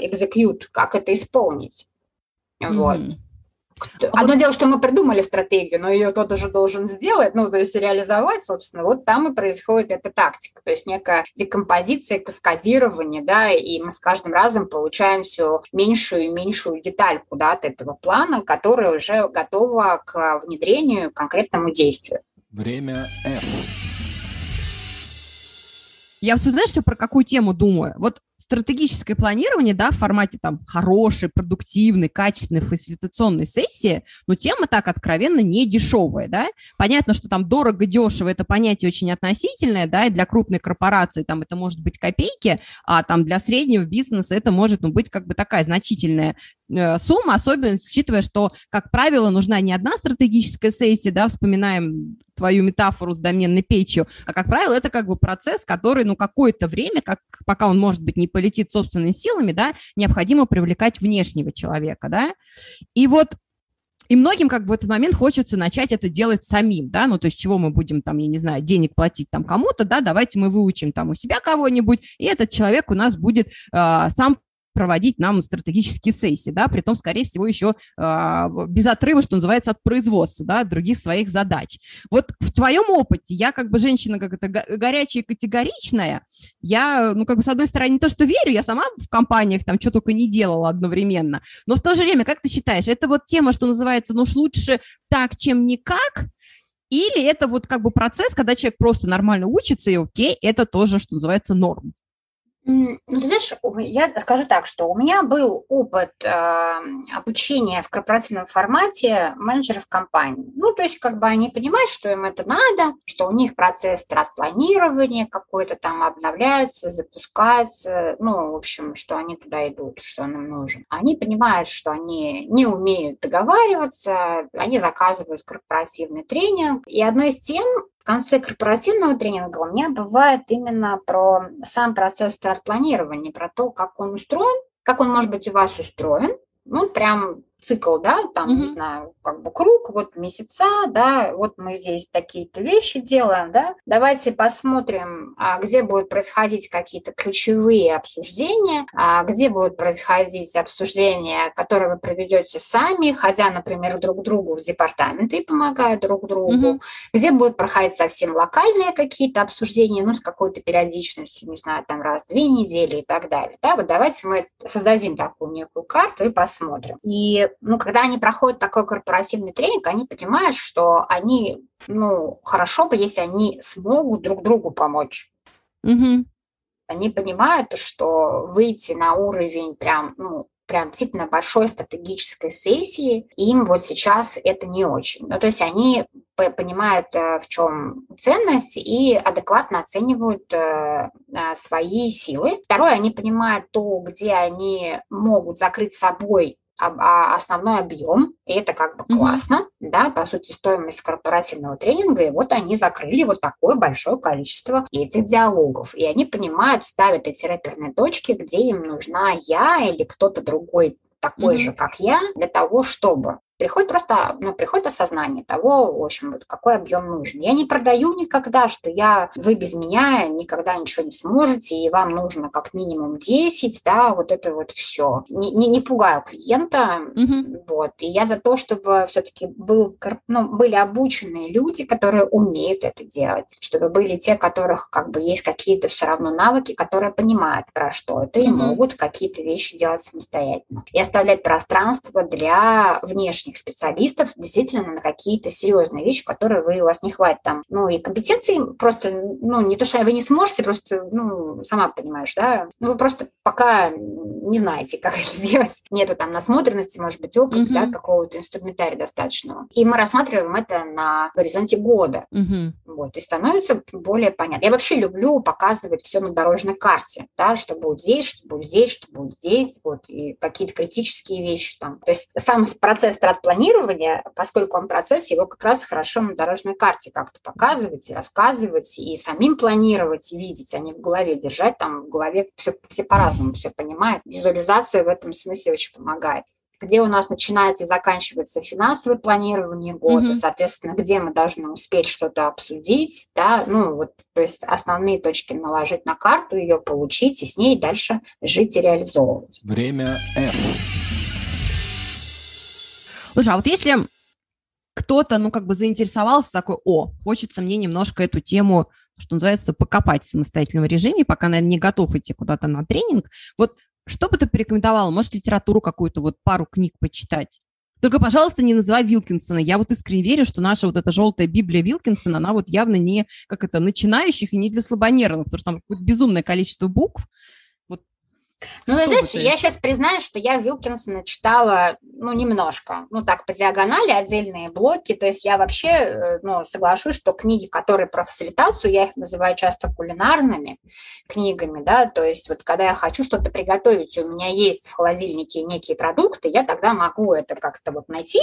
экзекьют, э, как это исполнить. Mm-hmm. Вот. Одно дело, что мы придумали стратегию, но ее кто-то же должен сделать, ну, то есть реализовать, собственно, вот там и происходит эта тактика, то есть некая декомпозиция, каскадирование, да, и мы с каждым разом получаем все меньшую и меньшую детальку, да, от этого плана, которая уже готова к внедрению, к конкретному действию.
Время F.
Я все, знаешь, все про какую тему думаю? Вот стратегическое планирование, да, в формате там хорошей, продуктивной, качественной фасилитационной сессии, но тема так откровенно не дешевая, да. Понятно, что там дорого-дешево, это понятие очень относительное, да, и для крупной корпорации там это может быть копейки, а там для среднего бизнеса это может ну, быть как бы такая значительная сумма, особенно учитывая, что, как правило, нужна не одна стратегическая сессия, да, вспоминаем твою метафору с доменной печью, а, как правило, это как бы процесс, который, ну, какое-то время, как, пока он, может быть, не полетит собственными силами, да, необходимо привлекать внешнего человека, да, и вот и многим как бы в этот момент хочется начать это делать самим, да, ну, то есть чего мы будем там, я не знаю, денег платить там кому-то, да, давайте мы выучим там у себя кого-нибудь, и этот человек у нас будет э, сам проводить нам стратегические сессии, да, при том, скорее всего, еще э, без отрыва, что называется, от производства, да, других своих задач. Вот в твоем опыте я как бы женщина как это горячая и категоричная, я, ну, как бы, с одной стороны, не то, что верю, я сама в компаниях там что только не делала одновременно, но в то же время, как ты считаешь, это вот тема, что называется, ну, уж лучше так, чем никак, или это вот как бы процесс, когда человек просто нормально учится, и окей, это тоже, что называется, норм?
Ну, знаешь, я скажу так, что у меня был опыт э, обучения в корпоративном формате менеджеров компании. Ну, то есть, как бы они понимают, что им это надо, что у них процесс транспланирования какой-то там обновляется, запускается, ну, в общем, что они туда идут, что им нужно. Они понимают, что они не умеют договариваться, они заказывают корпоративный тренинг. И одной из тем, конце корпоративного тренинга у меня бывает именно про сам процесс транспланирования, про то, как он устроен, как он может быть у вас устроен, ну, прям цикл, да, там, mm-hmm. не знаю, как бы круг, вот месяца, да, вот мы здесь такие-то вещи делаем, да, давайте посмотрим, а, где будут происходить какие-то ключевые обсуждения, а, где будут происходить обсуждения, которые вы проведете сами, ходя, например, друг к другу в департаменты и помогая друг другу, mm-hmm. где будут проходить совсем локальные какие-то обсуждения, ну, с какой-то периодичностью, не знаю, там раз в две недели и так далее, да, вот давайте мы создадим такую некую карту и посмотрим. И ну, когда они проходят такой корпоративный тренинг, они понимают, что они, ну, хорошо бы, если они смогут друг другу помочь.
Угу.
Они понимают, что выйти на уровень прям, ну, прям действительно большой стратегической сессии, им вот сейчас это не очень. Ну, то есть они понимают, э, в чем ценность и адекватно оценивают э, э, свои силы. Второе, они понимают то, где они могут закрыть собой а основной объем, и это как бы mm-hmm. классно, да, по сути, стоимость корпоративного тренинга, и вот они закрыли вот такое большое количество этих диалогов, и они понимают, ставят эти реперные точки, где им нужна я или кто-то другой такой mm-hmm. же, как я, для того, чтобы приходит просто, ну, приходит осознание того, в общем, вот какой объем нужен. Я не продаю никогда, что я, вы без меня никогда ничего не сможете, и вам нужно как минимум 10, да, вот это вот все. Не, не, не пугаю клиента, mm-hmm. вот. И я за то, чтобы все-таки был, ну, были обученные люди, которые умеют это делать, чтобы были те, которых как бы есть какие-то все равно навыки, которые понимают про что это и могут какие-то вещи делать самостоятельно. И оставлять пространство для внешних специалистов действительно на какие-то серьезные вещи, которые вы, у вас не хватит там, ну, и компетенции просто, ну, не то, что вы не сможете, просто, ну, сама понимаешь, да, ну, вы просто пока не знаете, [laughs] как это делать. Нету там насмотренности, может быть, опыта, mm-hmm. да, какого-то инструментария достаточного. И мы рассматриваем это на горизонте года. Mm-hmm. Вот, и становится более понятно. Я вообще люблю показывать все на дорожной карте, да, что будет здесь, что будет здесь, что будет здесь, вот, и какие-то критические вещи там. То есть сам процесс стратпланирования, поскольку он процесс, его как раз хорошо на дорожной карте как-то показывать и рассказывать, и самим планировать, и видеть, а не в голове держать, там в голове все, все по-разному все понимают. Визуализация в этом смысле очень помогает где у нас начинается и заканчивается финансовое планирование года, mm-hmm. соответственно, где мы должны успеть что-то обсудить, да, ну вот, то есть основные точки наложить на карту, ее получить и с ней дальше жить и реализовывать.
Время F.
Слушай, а вот если кто-то, ну, как бы заинтересовался такой, о, хочется мне немножко эту тему, что называется, покопать в самостоятельном режиме, пока, наверное, не готов идти куда-то на тренинг. Вот что бы ты порекомендовала? Может, литературу какую-то, вот пару книг почитать? Только, пожалуйста, не называй Вилкинсона. Я вот искренне верю, что наша вот эта желтая Библия Вилкинсона, она вот явно не, как это, начинающих и не для слабонервных, потому что там безумное количество букв,
ну, что знаешь, я сейчас признаюсь, что я Вилкинсона читала, ну, немножко, ну, так, по диагонали, отдельные блоки, то есть я вообще, э, ну, соглашусь, что книги, которые про фасилитацию, я их называю часто кулинарными книгами, да, то есть вот когда я хочу что-то приготовить, у меня есть в холодильнике некие продукты, я тогда могу это как-то вот найти,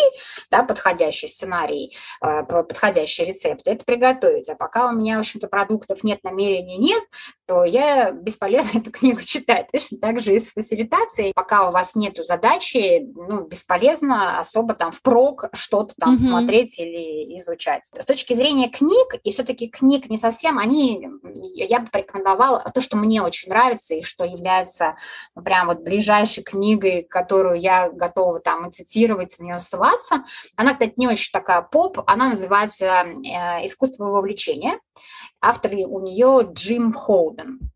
да, подходящий сценарий, э, подходящий рецепт, это приготовить, а пока у меня, в общем-то, продуктов нет, намерений нет, то я бесполезно [laughs] эту книгу читать, точно также и с фасилитацией. Пока у вас нету задачи, ну, бесполезно особо там впрок что-то там mm-hmm. смотреть или изучать. С точки зрения книг, и все-таки книг не совсем, они, я бы порекомендовала то, что мне очень нравится и что является ну, прям вот ближайшей книгой, которую я готова там и цитировать, в нее ссылаться. Она, кстати, не очень такая поп, она называется э, «Искусство вовлечения». Автор у нее Джим Холден.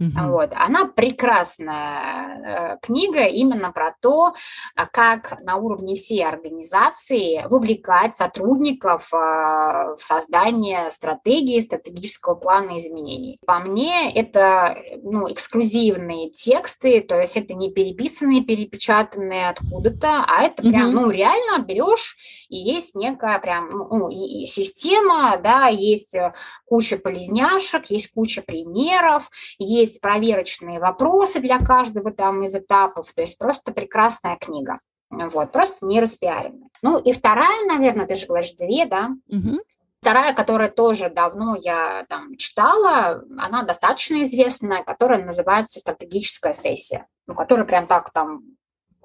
Угу. Вот. Она прекрасная э, книга именно про то, а, как на уровне всей организации вовлекать сотрудников а, в создание стратегии, стратегического плана изменений. По мне, это ну, эксклюзивные тексты, то есть это не переписанные, перепечатанные откуда-то, а это прям, угу. ну, реально берешь, и есть некая прям ну, и система, да, есть э, куча полезняшек, есть куча примеров, есть есть проверочные вопросы для каждого там из этапов, то есть просто прекрасная книга. Вот, просто не распиаренная. Ну и вторая, наверное, ты же говоришь две, да? Угу. Вторая, которая тоже давно я там читала, она достаточно известная, которая называется «Стратегическая сессия», ну, которая прям так там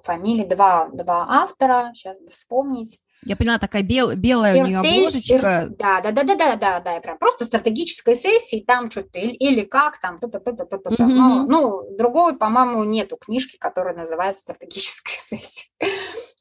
фамилии, два, два автора, сейчас бы вспомнить.
Я поняла, такая бел, белая Иртель, у нее обложечка.
Ир, да, да, да, да, да, да, да, прям просто стратегическая сессия, там что-то или, или как там, т -т -т -т -т -т. Mm-hmm. Но, ну, другой, по-моему, нету книжки, которая называется стратегическая сессия.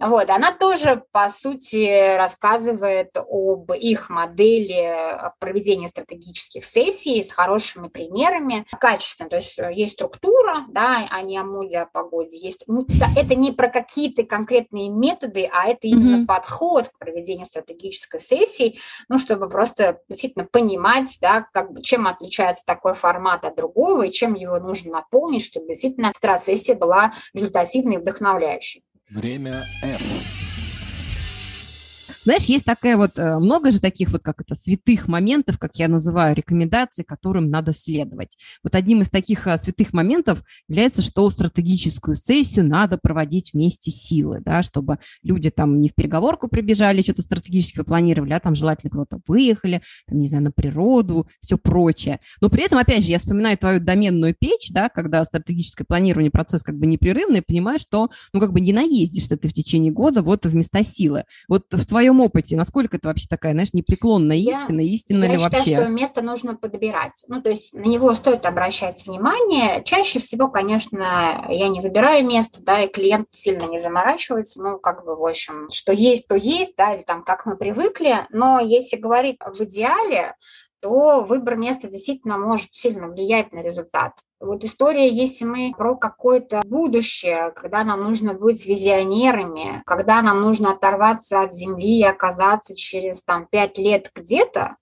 Вот, она тоже, по сути, рассказывает об их модели проведения стратегических сессий с хорошими примерами, качественно, то есть есть структура, да, а не о моде, о погоде, есть, ну, это не про какие-то конкретные методы, а это именно mm-hmm. подход к проведению стратегической сессии, ну, чтобы просто действительно понимать, да, как бы, чем отличается такой формат от другого и чем его нужно наполнить, чтобы действительно стратсессия была результативной и вдохновляющей.
Время F.
Знаешь, есть такая вот, э, много же таких вот, как это, святых моментов, как я называю, рекомендаций, которым надо следовать. Вот одним из таких а, святых моментов является, что стратегическую сессию надо проводить вместе силы, да, чтобы люди там не в переговорку прибежали, что-то стратегически планировали, а там желательно куда-то выехали, там, не знаю, на природу, все прочее. Но при этом, опять же, я вспоминаю твою доменную печь, да, когда стратегическое планирование процесс как бы непрерывный, понимаешь, что, ну, как бы не наездишь ты в течение года вот в места силы. Вот в твоем опыте, насколько это вообще такая, знаешь, непреклонная истина, я, истинна
я
ли
считаю,
вообще?
что место нужно подбирать. Ну, то есть на него стоит обращать внимание. Чаще всего, конечно, я не выбираю место, да, и клиент сильно не заморачивается. Ну, как бы, в общем, что есть, то есть, да, или там, как мы привыкли. Но если говорить в идеале, то выбор места действительно может сильно влиять на результат. Вот история, если мы про какое-то будущее, когда нам нужно быть визионерами, когда нам нужно оторваться от земли и оказаться через там пять лет где-то,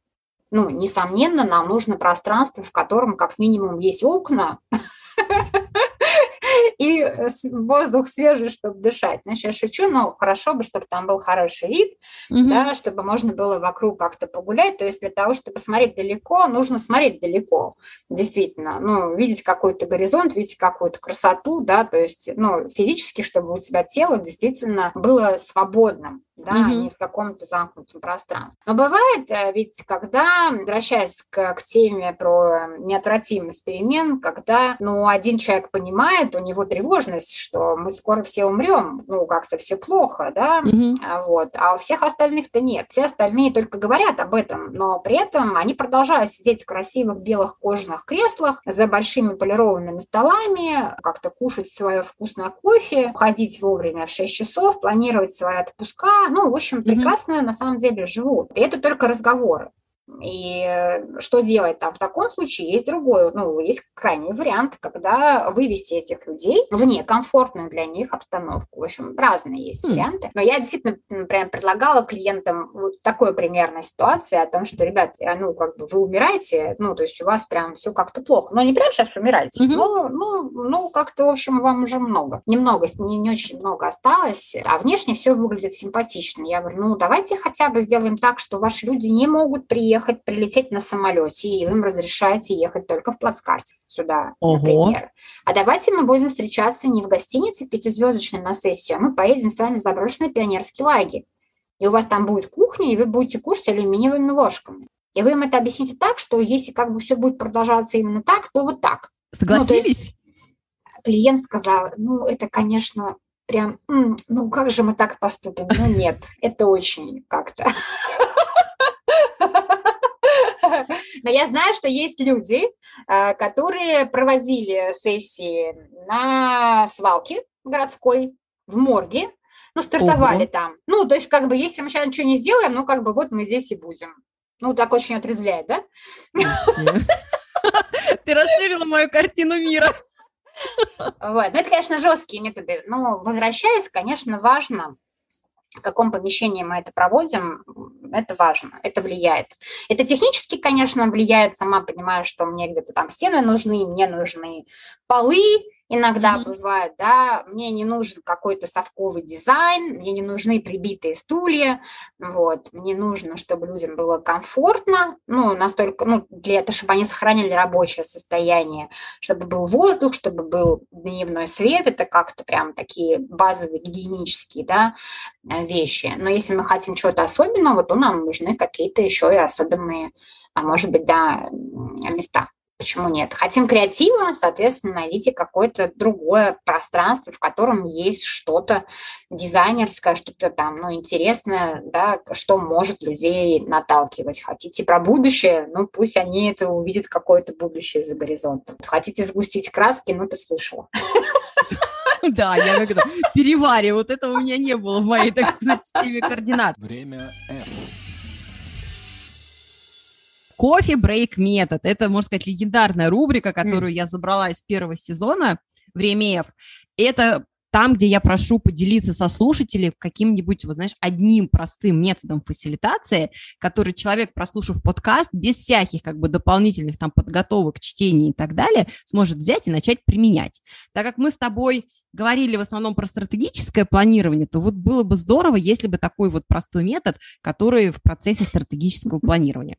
ну, несомненно, нам нужно пространство, в котором как минимум есть окна, [laughs] [laughs] и э, воздух свежий, чтобы дышать. Значит, я шучу, но хорошо бы, чтобы там был хороший вид, угу. да, чтобы можно было вокруг как-то погулять. То есть для того, чтобы смотреть далеко, нужно смотреть далеко, действительно. Ну, видеть какой-то горизонт, видеть какую-то красоту, да, то есть, ну, физически, чтобы у тебя тело действительно было свободным да, угу. не в каком-то замкнутом пространстве. Но бывает э, ведь, когда, возвращаясь к, к теме про неотвратимость перемен, когда, ну, один человек понимает, у него тревожность, что мы скоро все умрем, ну, как-то все плохо, да, угу. вот, а у всех остальных-то нет. Все остальные только говорят об этом, но при этом они продолжают сидеть в красивых белых кожаных креслах за большими полированными столами, как-то кушать свое вкусное кофе, ходить вовремя в 6 часов, планировать свои отпуска, ну, в общем, прекрасно mm-hmm. на самом деле живут. И это только разговоры. И что делать там? В таком случае есть другой, ну, есть крайний вариант, когда вывести этих людей в некомфортную для них обстановку. В общем, разные есть mm. варианты. Но я действительно прям предлагала клиентам вот такой примерной ситуации о том, что, ребят, э, ну, как бы вы умираете, ну, то есть у вас прям все как-то плохо. Но не прям сейчас умираете, mm-hmm. но, ну, ну, как-то, в общем, вам уже много. Немного, не, не очень много осталось, а внешне все выглядит симпатично. Я говорю, ну, давайте хотя бы сделаем так, что ваши люди не могут приехать ехать, прилететь на самолете, и вы им разрешаете ехать только в плацкарте сюда, Ого. например. А давайте мы будем встречаться не в гостинице пятизвездочной на сессию, а мы поедем с вами в заброшенный пионерский лагерь. И у вас там будет кухня, и вы будете кушать алюминиевыми ложками. И вы им это объясните так, что если как бы все будет продолжаться именно так, то вот так.
Согласились?
Ну, клиент сказал, ну, это, конечно, прям, ну, как же мы так поступим? Ну, нет, это очень как-то [laughs] Но я знаю, что есть люди, э, которые проводили сессии на свалке городской, в морге, ну, стартовали Ого. там. Ну, то есть, как бы, если мы сейчас ничего не сделаем, ну, как бы, вот мы здесь и будем. Ну, так очень отрезвляет, да? [laughs]
Ты расширила мою картину мира.
Вот. Ну, это, конечно, жесткие методы. Но, возвращаясь, конечно, важно в каком помещении мы это проводим, это важно, это влияет. Это технически, конечно, влияет, сама понимаю, что мне где-то там стены нужны, мне нужны полы, иногда mm-hmm. бывает, да, мне не нужен какой-то совковый дизайн, мне не нужны прибитые стулья, вот, мне нужно, чтобы людям было комфортно, ну, настолько, ну, для этого, чтобы они сохранили рабочее состояние, чтобы был воздух, чтобы был дневной свет, это как-то прям такие базовые гигиенические, да, э, вещи. Но если мы хотим чего-то особенного, то нам нужны какие-то еще и особенные, а может быть, да, места. Почему нет? Хотим креатива, соответственно, найдите какое-то другое пространство, в котором есть что-то дизайнерское, что-то там, ну, интересное, да, что может людей наталкивать. Хотите про будущее, ну, пусть они это увидят какое-то будущее за горизонтом. Хотите сгустить краски, ну, ты слышала.
Да, я как-то перевариваю. Вот этого у меня не было в моей, так сказать, системе координат.
Время F.
Кофе-брейк метод. Это, можно сказать, легендарная рубрика, которую mm. я забрала из первого сезона «Время F». Это там, где я прошу поделиться со слушателем каким-нибудь, вот знаешь, одним простым методом фасилитации, который человек, прослушав подкаст, без всяких как бы дополнительных там подготовок, чтений и так далее, сможет взять и начать применять. Так как мы с тобой говорили в основном про стратегическое планирование, то вот было бы здорово, если бы такой вот простой метод, который в процессе стратегического планирования.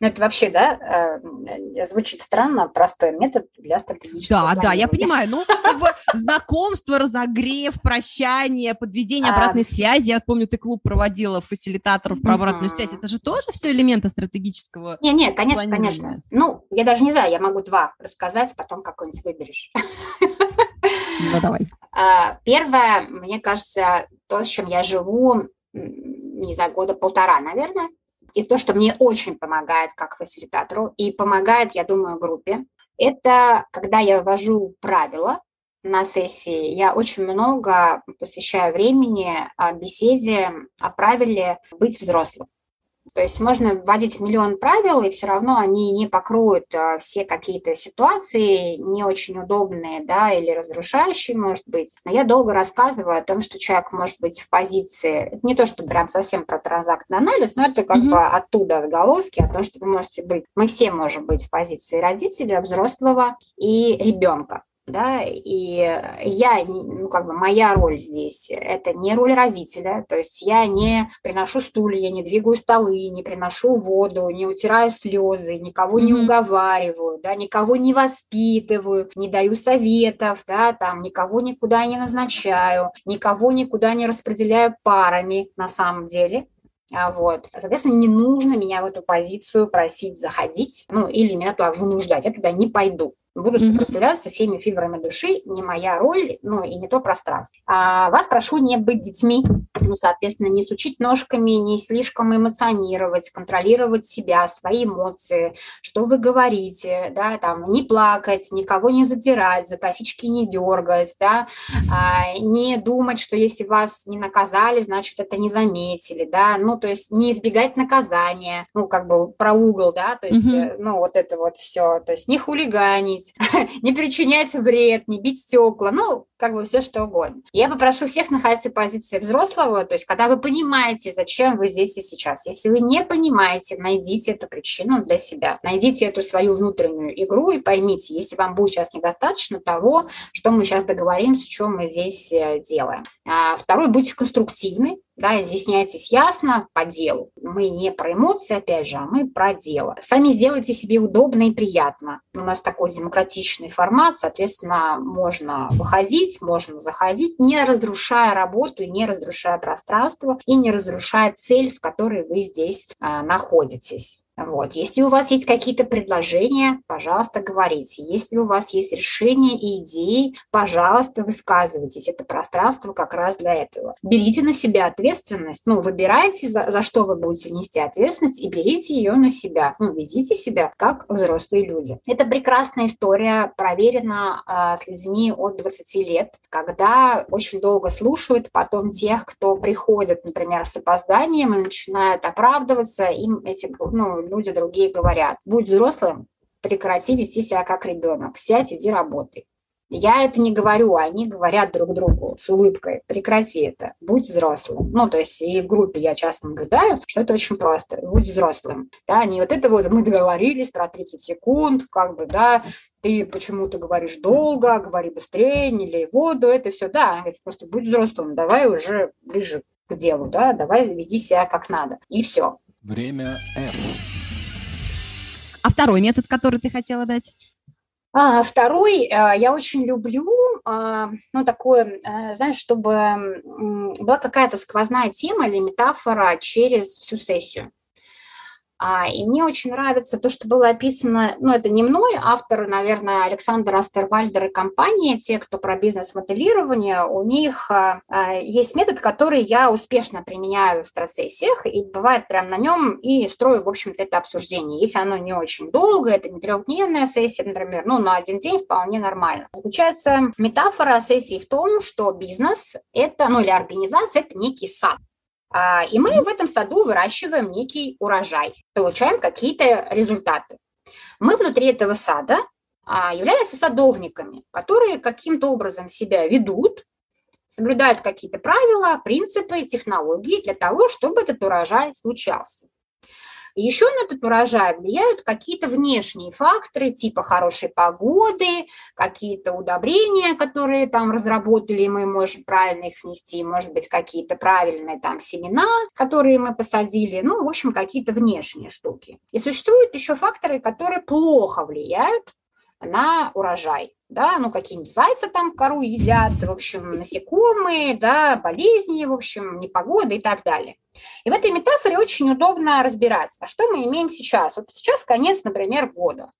Ну, это вообще, да, э, звучит странно, простой метод для стратегического
да. Да, я понимаю. Ну, как бы знакомство, разогрев, прощание, подведение обратной связи. Я помню, ты клуб проводила фасилитаторов про обратную связь. Это же тоже все элементы стратегического
Не, не, конечно, конечно. Ну, я даже не знаю, я могу два рассказать, потом какой-нибудь выберешь.
Ну, давай.
А, первое, мне кажется, то, с чем я живу, не знаю, года полтора, наверное, и то, что мне очень помогает как фасилитатору, и помогает, я думаю, группе, это когда я ввожу правила на сессии, я очень много посвящаю времени беседе о правиле быть взрослым. То есть можно вводить миллион правил, и все равно они не покроют а, все какие-то ситуации не очень удобные, да, или разрушающие, может быть. Но я долго рассказываю о том, что человек может быть в позиции, это не то, что прям совсем про транзактный анализ, но это как mm-hmm. бы оттуда отголоски, о том, что вы можете быть, мы все можем быть в позиции родителя, взрослого и ребенка да, и я, ну, как бы моя роль здесь, это не роль родителя, то есть я не приношу стулья, не двигаю столы, не приношу воду, не утираю слезы, никого mm-hmm. не уговариваю, да, никого не воспитываю, не даю советов, да, там, никого никуда не назначаю, никого никуда не распределяю парами на самом деле, а, вот. Соответственно, не нужно меня в эту позицию просить заходить, ну, или меня туда вынуждать, я туда не пойду. Буду сопротивляться всеми фибрами души, не моя роль, ну и не то пространство. А вас прошу не быть детьми, ну, соответственно, не сучить ножками, не слишком эмоционировать, контролировать себя, свои эмоции, что вы говорите, да, там, не плакать, никого не затирать, за косички не дергать, да, а, не думать, что если вас не наказали, значит, это не заметили, да, ну, то есть не избегать наказания, ну, как бы про угол, да, то есть, mm-hmm. ну, вот это вот все, то есть не хулиганить, шуметь, [laughs] не причинять вред, не бить стекла, ну, как бы все что угодно. Я попрошу всех находиться в позиции взрослого, то есть когда вы понимаете, зачем вы здесь и сейчас. Если вы не понимаете, найдите эту причину для себя, найдите эту свою внутреннюю игру и поймите, если вам будет сейчас недостаточно того, что мы сейчас договоримся, что мы здесь э, делаем. А, второй, будьте конструктивны, да, изъясняйтесь ясно по делу. Мы не про эмоции, опять же, а мы про дело. Сами сделайте себе удобно и приятно. У нас такой демократичный формат, соответственно, можно выходить, можно заходить, не разрушая работу, не разрушая пространство и не разрушая цель, с которой вы здесь а, находитесь. Вот. Если у вас есть какие-то предложения, пожалуйста, говорите. Если у вас есть решения и идеи, пожалуйста, высказывайтесь. Это пространство как раз для этого. Берите на себя ответственность. Ну, выбирайте, за, за что вы будете нести ответственность, и берите ее на себя. Ну, ведите себя как взрослые люди. Это прекрасная история, проверена а, с людьми от 20 лет, когда очень долго слушают потом тех, кто приходит, например, с опозданием и начинают оправдываться, им эти, ну, люди другие говорят. Будь взрослым, прекрати вести себя как ребенок, сядь, иди работай. Я это не говорю, они говорят друг другу с улыбкой. Прекрати это, будь взрослым. Ну, то есть и в группе я часто наблюдаю, что это очень просто. Будь взрослым. Да, не вот это вот мы договорились про 30 секунд, как бы, да, ты почему-то говоришь долго, говори быстрее, не лей воду, это все, да. Они говорят, просто будь взрослым, давай уже ближе к делу, да, давай веди себя как надо. И все.
Время F.
А второй метод, который ты хотела дать?
А, второй, э, я очень люблю, а, ну, такое, э, знаешь, чтобы была какая-то сквозная тема или метафора через всю сессию. А, и мне очень нравится то, что было описано, ну, это не мной, автор, наверное, Александр Астервальдер и компания, те, кто про бизнес-моделирование, у них а, а, есть метод, который я успешно применяю в стрессессиях, и бывает прям на нем и строю, в общем-то, это обсуждение. Если оно не очень долго, это не трехдневная сессия, например, ну, на один день вполне нормально. Заключается метафора сессии в том, что бизнес – это, ну, или организация – это некий сад. А, и мы в этом саду выращиваем некий урожай, получаем какие-то результаты. Мы внутри этого сада а, являемся садовниками, которые каким-то образом себя ведут, соблюдают какие-то правила, принципы, технологии для того, чтобы этот урожай случался. Еще на этот урожай влияют какие-то внешние факторы, типа хорошей погоды, какие-то удобрения, которые там разработали, и мы можем правильно их внести, может быть, какие-то правильные там семена, которые мы посадили, ну, в общем, какие-то внешние штуки. И существуют еще факторы, которые плохо влияют на урожай да, ну, какие-нибудь зайцы там кору едят, в общем, насекомые, да, болезни, в общем, непогода и так далее. И в этой метафоре очень удобно разбираться, а что мы имеем сейчас. Вот сейчас конец, например, года.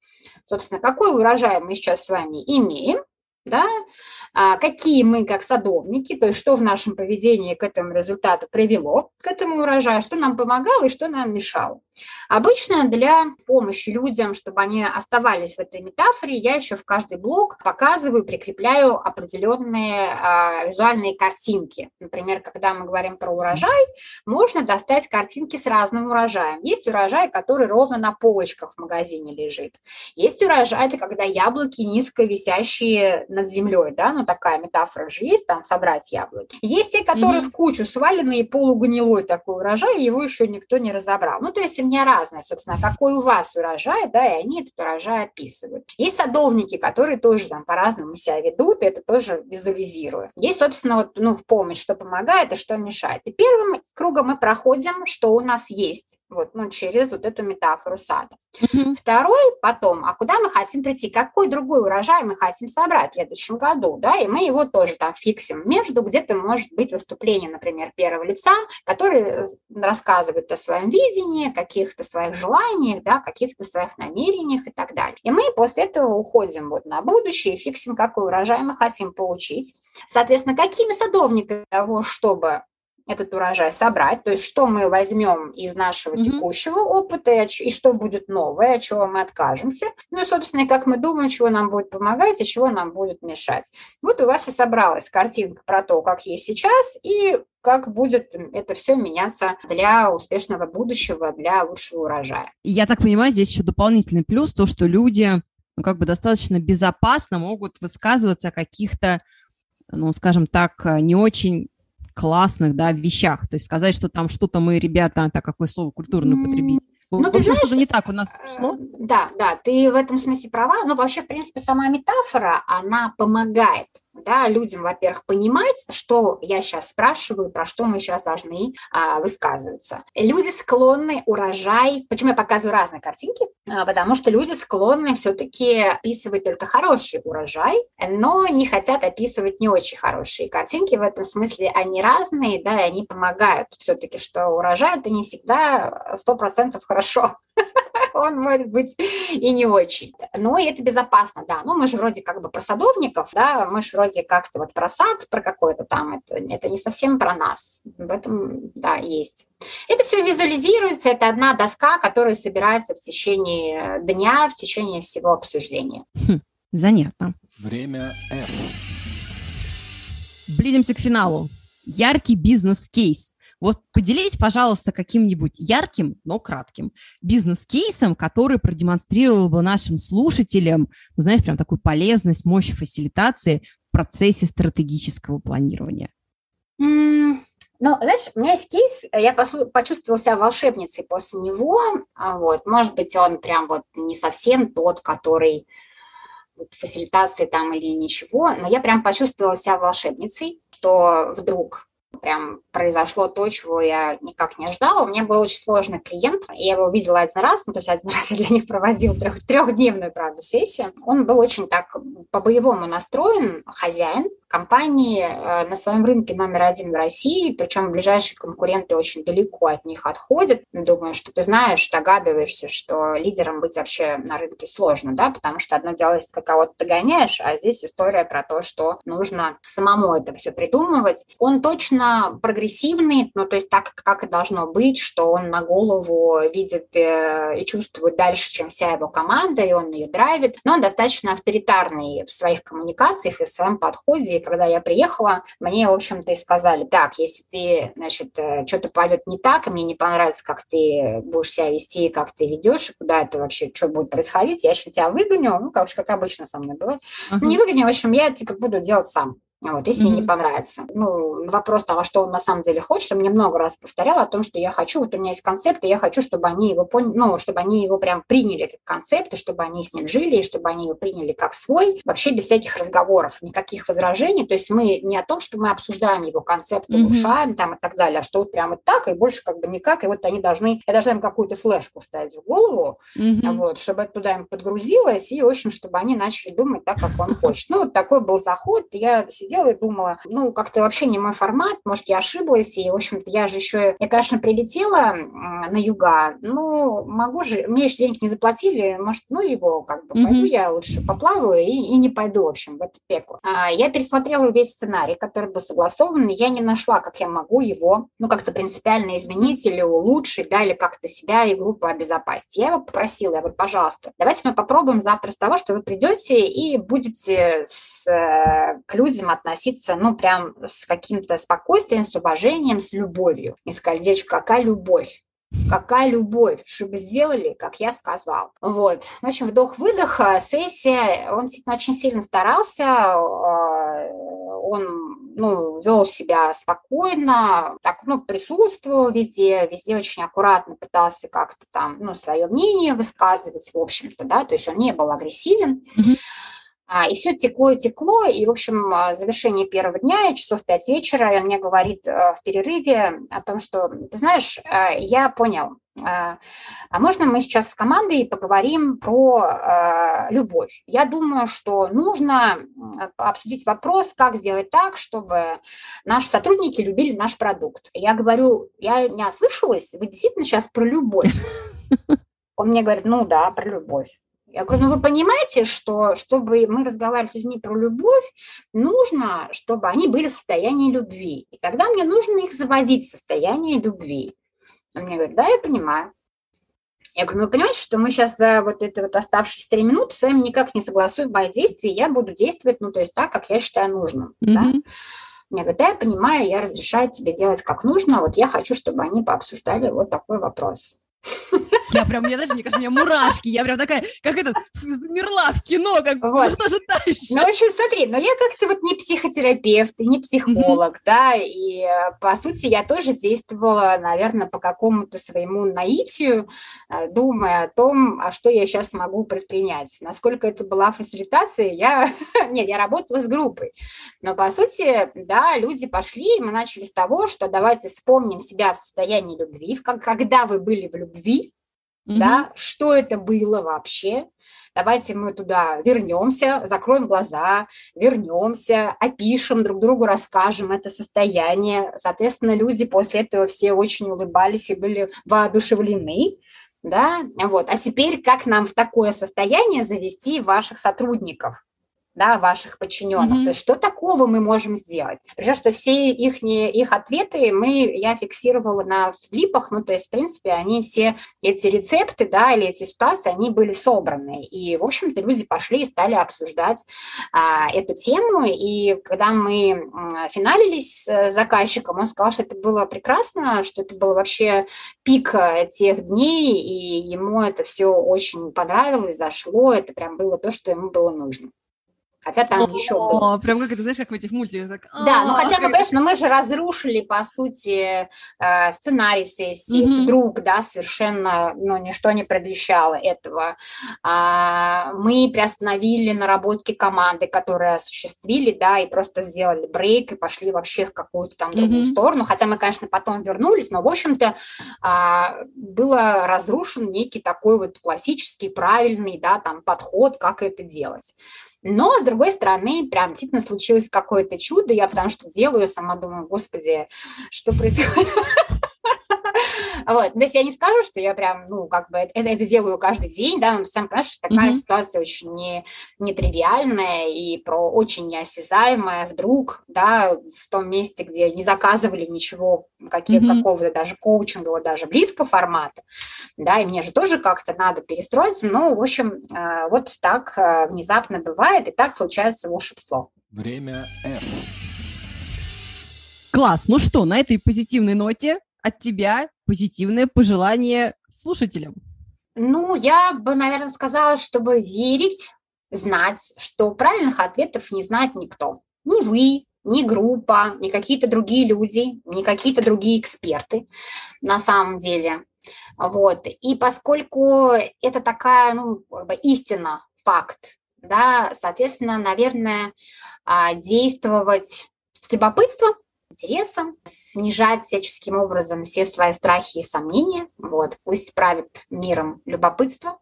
Собственно, какой урожай мы сейчас с вами имеем, да, а какие мы как садовники, то есть что в нашем поведении к этому результату привело, к этому урожаю, что нам помогало и что нам мешало. Обычно для помощи людям, чтобы они оставались в этой метафоре, я еще в каждый блок показываю, прикрепляю определенные а, визуальные картинки. Например, когда мы говорим про урожай, можно достать картинки с разным урожаем. Есть урожай, который ровно на полочках в магазине лежит. Есть урожай, это когда яблоки низко висящие над землей, да, ну такая метафора же есть, там собрать яблоки. Есть те, которые mm-hmm. в кучу свалены и полугнилой такой урожай, его еще никто не разобрал. Ну, то есть меня разное, собственно, какой у вас урожай, да, и они этот урожай описывают. Есть садовники, которые тоже там по-разному себя ведут, и это тоже визуализирую. Есть, собственно, вот, ну, в помощь, что помогает и что мешает. И первым кругом мы проходим, что у нас есть, вот, ну, через вот эту метафору сада. Mm-hmm. Второй потом, а куда мы хотим прийти, какой другой урожай мы хотим собрать следующем году, да, и мы его тоже там фиксим между, где-то может быть выступление, например, первого лица, который э, рассказывает о своем видении, каких-то своих желаниях, да, каких-то своих намерениях и так далее. И мы после этого уходим вот на будущее и фиксим, какой урожай мы хотим получить. Соответственно, какими садовниками того, чтобы этот урожай собрать, то есть что мы возьмем из нашего mm-hmm. текущего опыта и что будет новое, от чего мы откажемся, ну и, собственно, как мы думаем, чего нам будет помогать и чего нам будет мешать. Вот у вас и собралась картинка про то, как есть сейчас, и как будет это все меняться для успешного будущего, для лучшего урожая.
Я так понимаю, здесь еще дополнительный плюс, то, что люди ну, как бы достаточно безопасно могут высказываться о каких-то, ну, скажем так, не очень классных, да, вещах. То есть сказать, что там что-то мы, ребята, так какое слово культурно употребить. Ну, ты знаешь, что-то не так у нас? Э,
да, да, ты в этом смысле права. Но вообще, в принципе, сама метафора, она помогает да, людям, во-первых, понимать, что я сейчас спрашиваю, про что мы сейчас должны а, высказываться. Люди склонны урожай, почему я показываю разные картинки, а, потому что люди склонны все-таки описывать только хороший урожай, но не хотят описывать не очень хорошие картинки. В этом смысле они разные, да, и они помогают все-таки, что урожай это не всегда сто процентов хорошо. [laughs] Он может быть и не очень. Но это безопасно, да. Ну, мы же вроде как бы про садовников, да, мы же вроде как-то вот про сад, про какой-то там, это, это не совсем про нас. В этом, да, есть. Это все визуализируется, это одна доска, которая собирается в течение дня, в течение всего обсуждения.
Хм, занятно.
Время F.
Близимся к финалу. Яркий бизнес-кейс. Вот поделитесь, пожалуйста, каким-нибудь ярким, но кратким бизнес-кейсом, который продемонстрировал бы нашим слушателям, ну, знаешь, прям такую полезность, мощь фасилитации процессе стратегического планирования?
Ну, знаешь, у меня есть кейс, я почувствовала себя волшебницей после него, а вот, может быть, он прям вот не совсем тот, который вот, фасилитации там или ничего, но я прям почувствовала себя волшебницей, что вдруг прям произошло то, чего я никак не ожидала. У меня был очень сложный клиент, я его видела один раз, ну, то есть один [laughs] раз я для них проводил трех, трехдневную, правда, сессию. Он был очень так по-боевому настроен, хозяин, компании э, на своем рынке номер один в России, причем ближайшие конкуренты очень далеко от них отходят. Думаю, что ты знаешь, догадываешься, что лидером быть вообще на рынке сложно, да, потому что одно дело, если кого-то догоняешь, а здесь история про то, что нужно самому это все придумывать. Он точно прогрессивный, ну, то есть так, как и должно быть, что он на голову видит э, и чувствует дальше, чем вся его команда, и он ее драйвит, но он достаточно авторитарный в своих коммуникациях и в своем подходе, когда я приехала, мне, в общем-то, и сказали, так, если ты, значит, э, что-то пойдет не так, и мне не понравится, как ты будешь себя вести, как ты ведешь, куда это вообще, что будет происходить, я, в общем, тебя выгоню, ну, как, как обычно со мной бывает. Uh-huh. Ну, не выгоню, в общем, я, типа, буду делать сам. Вот, если mm-hmm. мне не понравится. Ну, вопрос того, что он на самом деле хочет, он мне много раз повторял о том, что я хочу, вот у меня есть концепт, и я хочу, чтобы они его поняли, ну, чтобы они его прям приняли, этот концепт, и чтобы они с ним жили, и чтобы они его приняли как свой, вообще без всяких разговоров, никаких возражений. То есть мы не о том, что мы обсуждаем его концепт, улучшаем mm-hmm. там и так далее, а что вот прям вот так, и больше как бы никак, и вот они должны, я должна им какую-то флешку ставить в голову, mm-hmm. вот, чтобы это туда им подгрузилось, и, в общем, чтобы они начали думать так, как он хочет. Ну, вот такой был заход, я сидела и думала, ну, как-то вообще не мой формат, может, я ошиблась, и, в общем-то, я же еще, я, конечно, прилетела на юга, ну, могу же, мне еще денег не заплатили, может, ну, его, как бы, mm-hmm. пойду я лучше поплаваю и, и не пойду, в общем, в это пекло. А, я пересмотрела весь сценарий, который был согласован, и я не нашла, как я могу его, ну, как-то принципиально изменить или улучшить, да, или как-то себя и группу обезопасить. Я его попросила, я говорю, пожалуйста, давайте мы попробуем завтра с того, что вы придете и будете с, э, к людям относиться, ну, прям с каким-то спокойствием, с уважением, с любовью. И сказали, девочка, какая любовь? Какая любовь, чтобы сделали, как я сказал. Вот. В общем, вдох-выдох, сессия. Он очень сильно старался, э, он ну, вел себя спокойно, так, ну, присутствовал везде, везде очень аккуратно пытался как-то там, ну, свое мнение высказывать, в общем-то, да, то есть он не был агрессивен. Mm-hmm. А, и все текло и текло, и, в общем, а, завершение первого дня, часов пять вечера, и он мне говорит э, в перерыве о том, что, ты знаешь, э, я понял, э, а можно мы сейчас с командой поговорим про любовь? Я думаю, что нужно обсудить вопрос, как сделать так, чтобы наши сотрудники любили наш продукт. Я говорю, я не ослышалась, вы действительно сейчас про любовь? Он мне говорит, ну да, про любовь. Я говорю, ну вы понимаете, что чтобы мы разговаривали с людьми про любовь, нужно, чтобы они были в состоянии любви. И тогда мне нужно их заводить в состояние любви. Он мне говорит, да, я понимаю. Я говорю, ну вы понимаете, что мы сейчас за вот это вот оставшиеся три минуты с вами никак не согласуем мои действия, я буду действовать, ну то есть так, как я считаю нужным. Mm-hmm. Да? Мне говорят, да, я понимаю, я разрешаю тебе делать как нужно, вот я хочу, чтобы они пообсуждали вот такой вопрос.
Я прям, мне даже, мне кажется, у меня мурашки, я прям такая, как этот, замерла в кино, как, ну вот. ну что же дальше?
Ну, в общем, смотри, но я как-то вот не психотерапевт не психолог, mm-hmm. да, и, по сути, я тоже действовала, наверное, по какому-то своему наитию, э, думая о том, а что я сейчас могу предпринять. Насколько это была фасилитация, я... [laughs] Нет, я работала с группой, но, по сути, да, люди пошли, и мы начали с того, что давайте вспомним себя в состоянии любви, когда вы были в любви, mm-hmm. да, что это было вообще. Давайте мы туда вернемся, закроем глаза, вернемся, опишем друг другу, расскажем это состояние. Соответственно, люди после этого все очень улыбались и были воодушевлены. Да, вот. А теперь как нам в такое состояние завести ваших сотрудников? Да, ваших подчиненных. Mm-hmm. То есть что такого мы можем сделать? Причем, что все их, их ответы мы, я фиксировала на флипах, ну, то есть, в принципе, они все, эти рецепты, да, или эти ситуации, они были собраны. И, в общем-то, люди пошли и стали обсуждать а, эту тему. И когда мы финалились с заказчиком, он сказал, что это было прекрасно, что это был вообще пик э, тех дней, и ему это все очень понравилось, зашло, это прям было то, что ему было нужно. Хотя там О, еще было.
Прям как это, знаешь, как в этих мультиках. Так,
да, ну хотя бы, понимаешь, но мы же разрушили, по сути, э, сценарий сессии. Mm-hmm. Вдруг, да, совершенно, ну, ничто не предвещало этого. А, мы приостановили наработки команды, которые осуществили, да, и просто сделали брейк и пошли вообще в какую-то там другую mm-hmm. сторону. Хотя мы, конечно, потом вернулись, но, в общем-то, а, было разрушен некий такой вот классический, правильный, да, там подход, как это делать. Но, с другой стороны, прям действительно случилось какое-то чудо, я потому что делаю, сама думаю, господи, что происходит? Вот. То есть я не скажу, что я прям, ну, как бы это, это делаю каждый день, да, но сам понимаешь, что такая mm-hmm. ситуация очень не, нетривиальная и про очень неосязаемая вдруг, да, в том месте, где не заказывали ничего, какие, mm-hmm. какого-то даже коучингового, даже близко формата, да, и мне же тоже как-то надо перестроиться, ну, в общем, э, вот так э, внезапно бывает, и так случается волшебство.
Время F.
Класс. Ну что, на этой позитивной ноте от тебя позитивное пожелание слушателям?
Ну, я бы, наверное, сказала, чтобы верить, знать, что правильных ответов не знает никто. Ни вы, ни группа, ни какие-то другие люди, ни какие-то другие эксперты на самом деле. Вот. И поскольку это такая, ну, истина, факт, да, соответственно, наверное, а, действовать с любопытством, интересом, снижать всяческим образом все свои страхи и сомнения. Вот, пусть правит миром любопытство.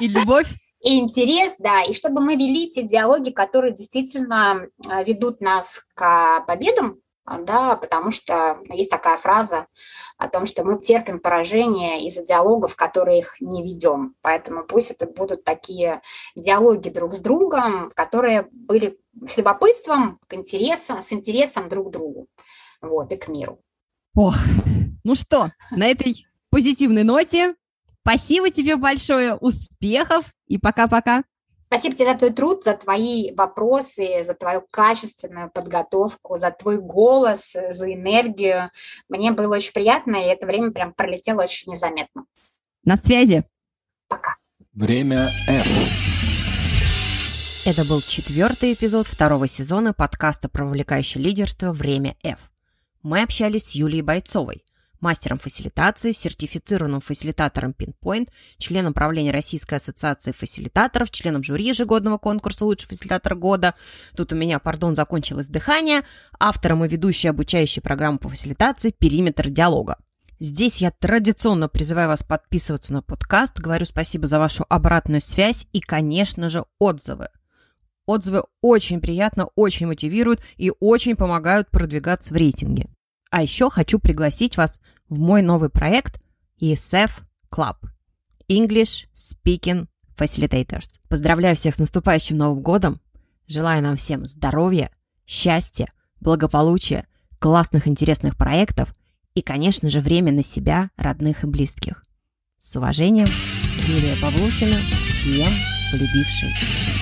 И любовь. [laughs]
И интерес, да, и чтобы мы вели те диалоги, которые действительно а, ведут нас к победам, да, потому что есть такая фраза о том, что мы терпим поражение из-за диалогов, которые их не ведем. Поэтому пусть это будут такие диалоги друг с другом, которые были с любопытством, к интересам, с интересом друг к другу, вот, и к миру.
Ох, ну что, на этой позитивной ноте спасибо тебе большое, успехов и пока-пока.
Спасибо тебе за твой труд, за твои вопросы, за твою качественную подготовку, за твой голос, за энергию. Мне было очень приятно, и это время прям пролетело очень незаметно.
На связи.
Пока.
Время F.
Это был четвертый эпизод второго сезона подкаста про вовлекающее лидерство «Время F». Мы общались с Юлией Бойцовой, мастером фасилитации, сертифицированным фасилитатором Pinpoint, членом правления Российской ассоциации фасилитаторов, членом жюри ежегодного конкурса «Лучший фасилитатор года». Тут у меня, пардон, закончилось дыхание. Автором и ведущей обучающей программы по фасилитации «Периметр диалога». Здесь я традиционно призываю вас подписываться на подкаст, говорю спасибо за вашу обратную связь и, конечно же, отзывы. Отзывы очень приятно, очень мотивируют и очень помогают продвигаться в рейтинге. А еще хочу пригласить вас в мой новый проект ESF Club – English Speaking Facilitators. Поздравляю всех с наступающим Новым годом! Желаю нам всем здоровья, счастья, благополучия, классных интересных проектов и, конечно же, время на себя, родных и близких. С уважением, Юлия Павлухина, клиент, полюбивший презентацию.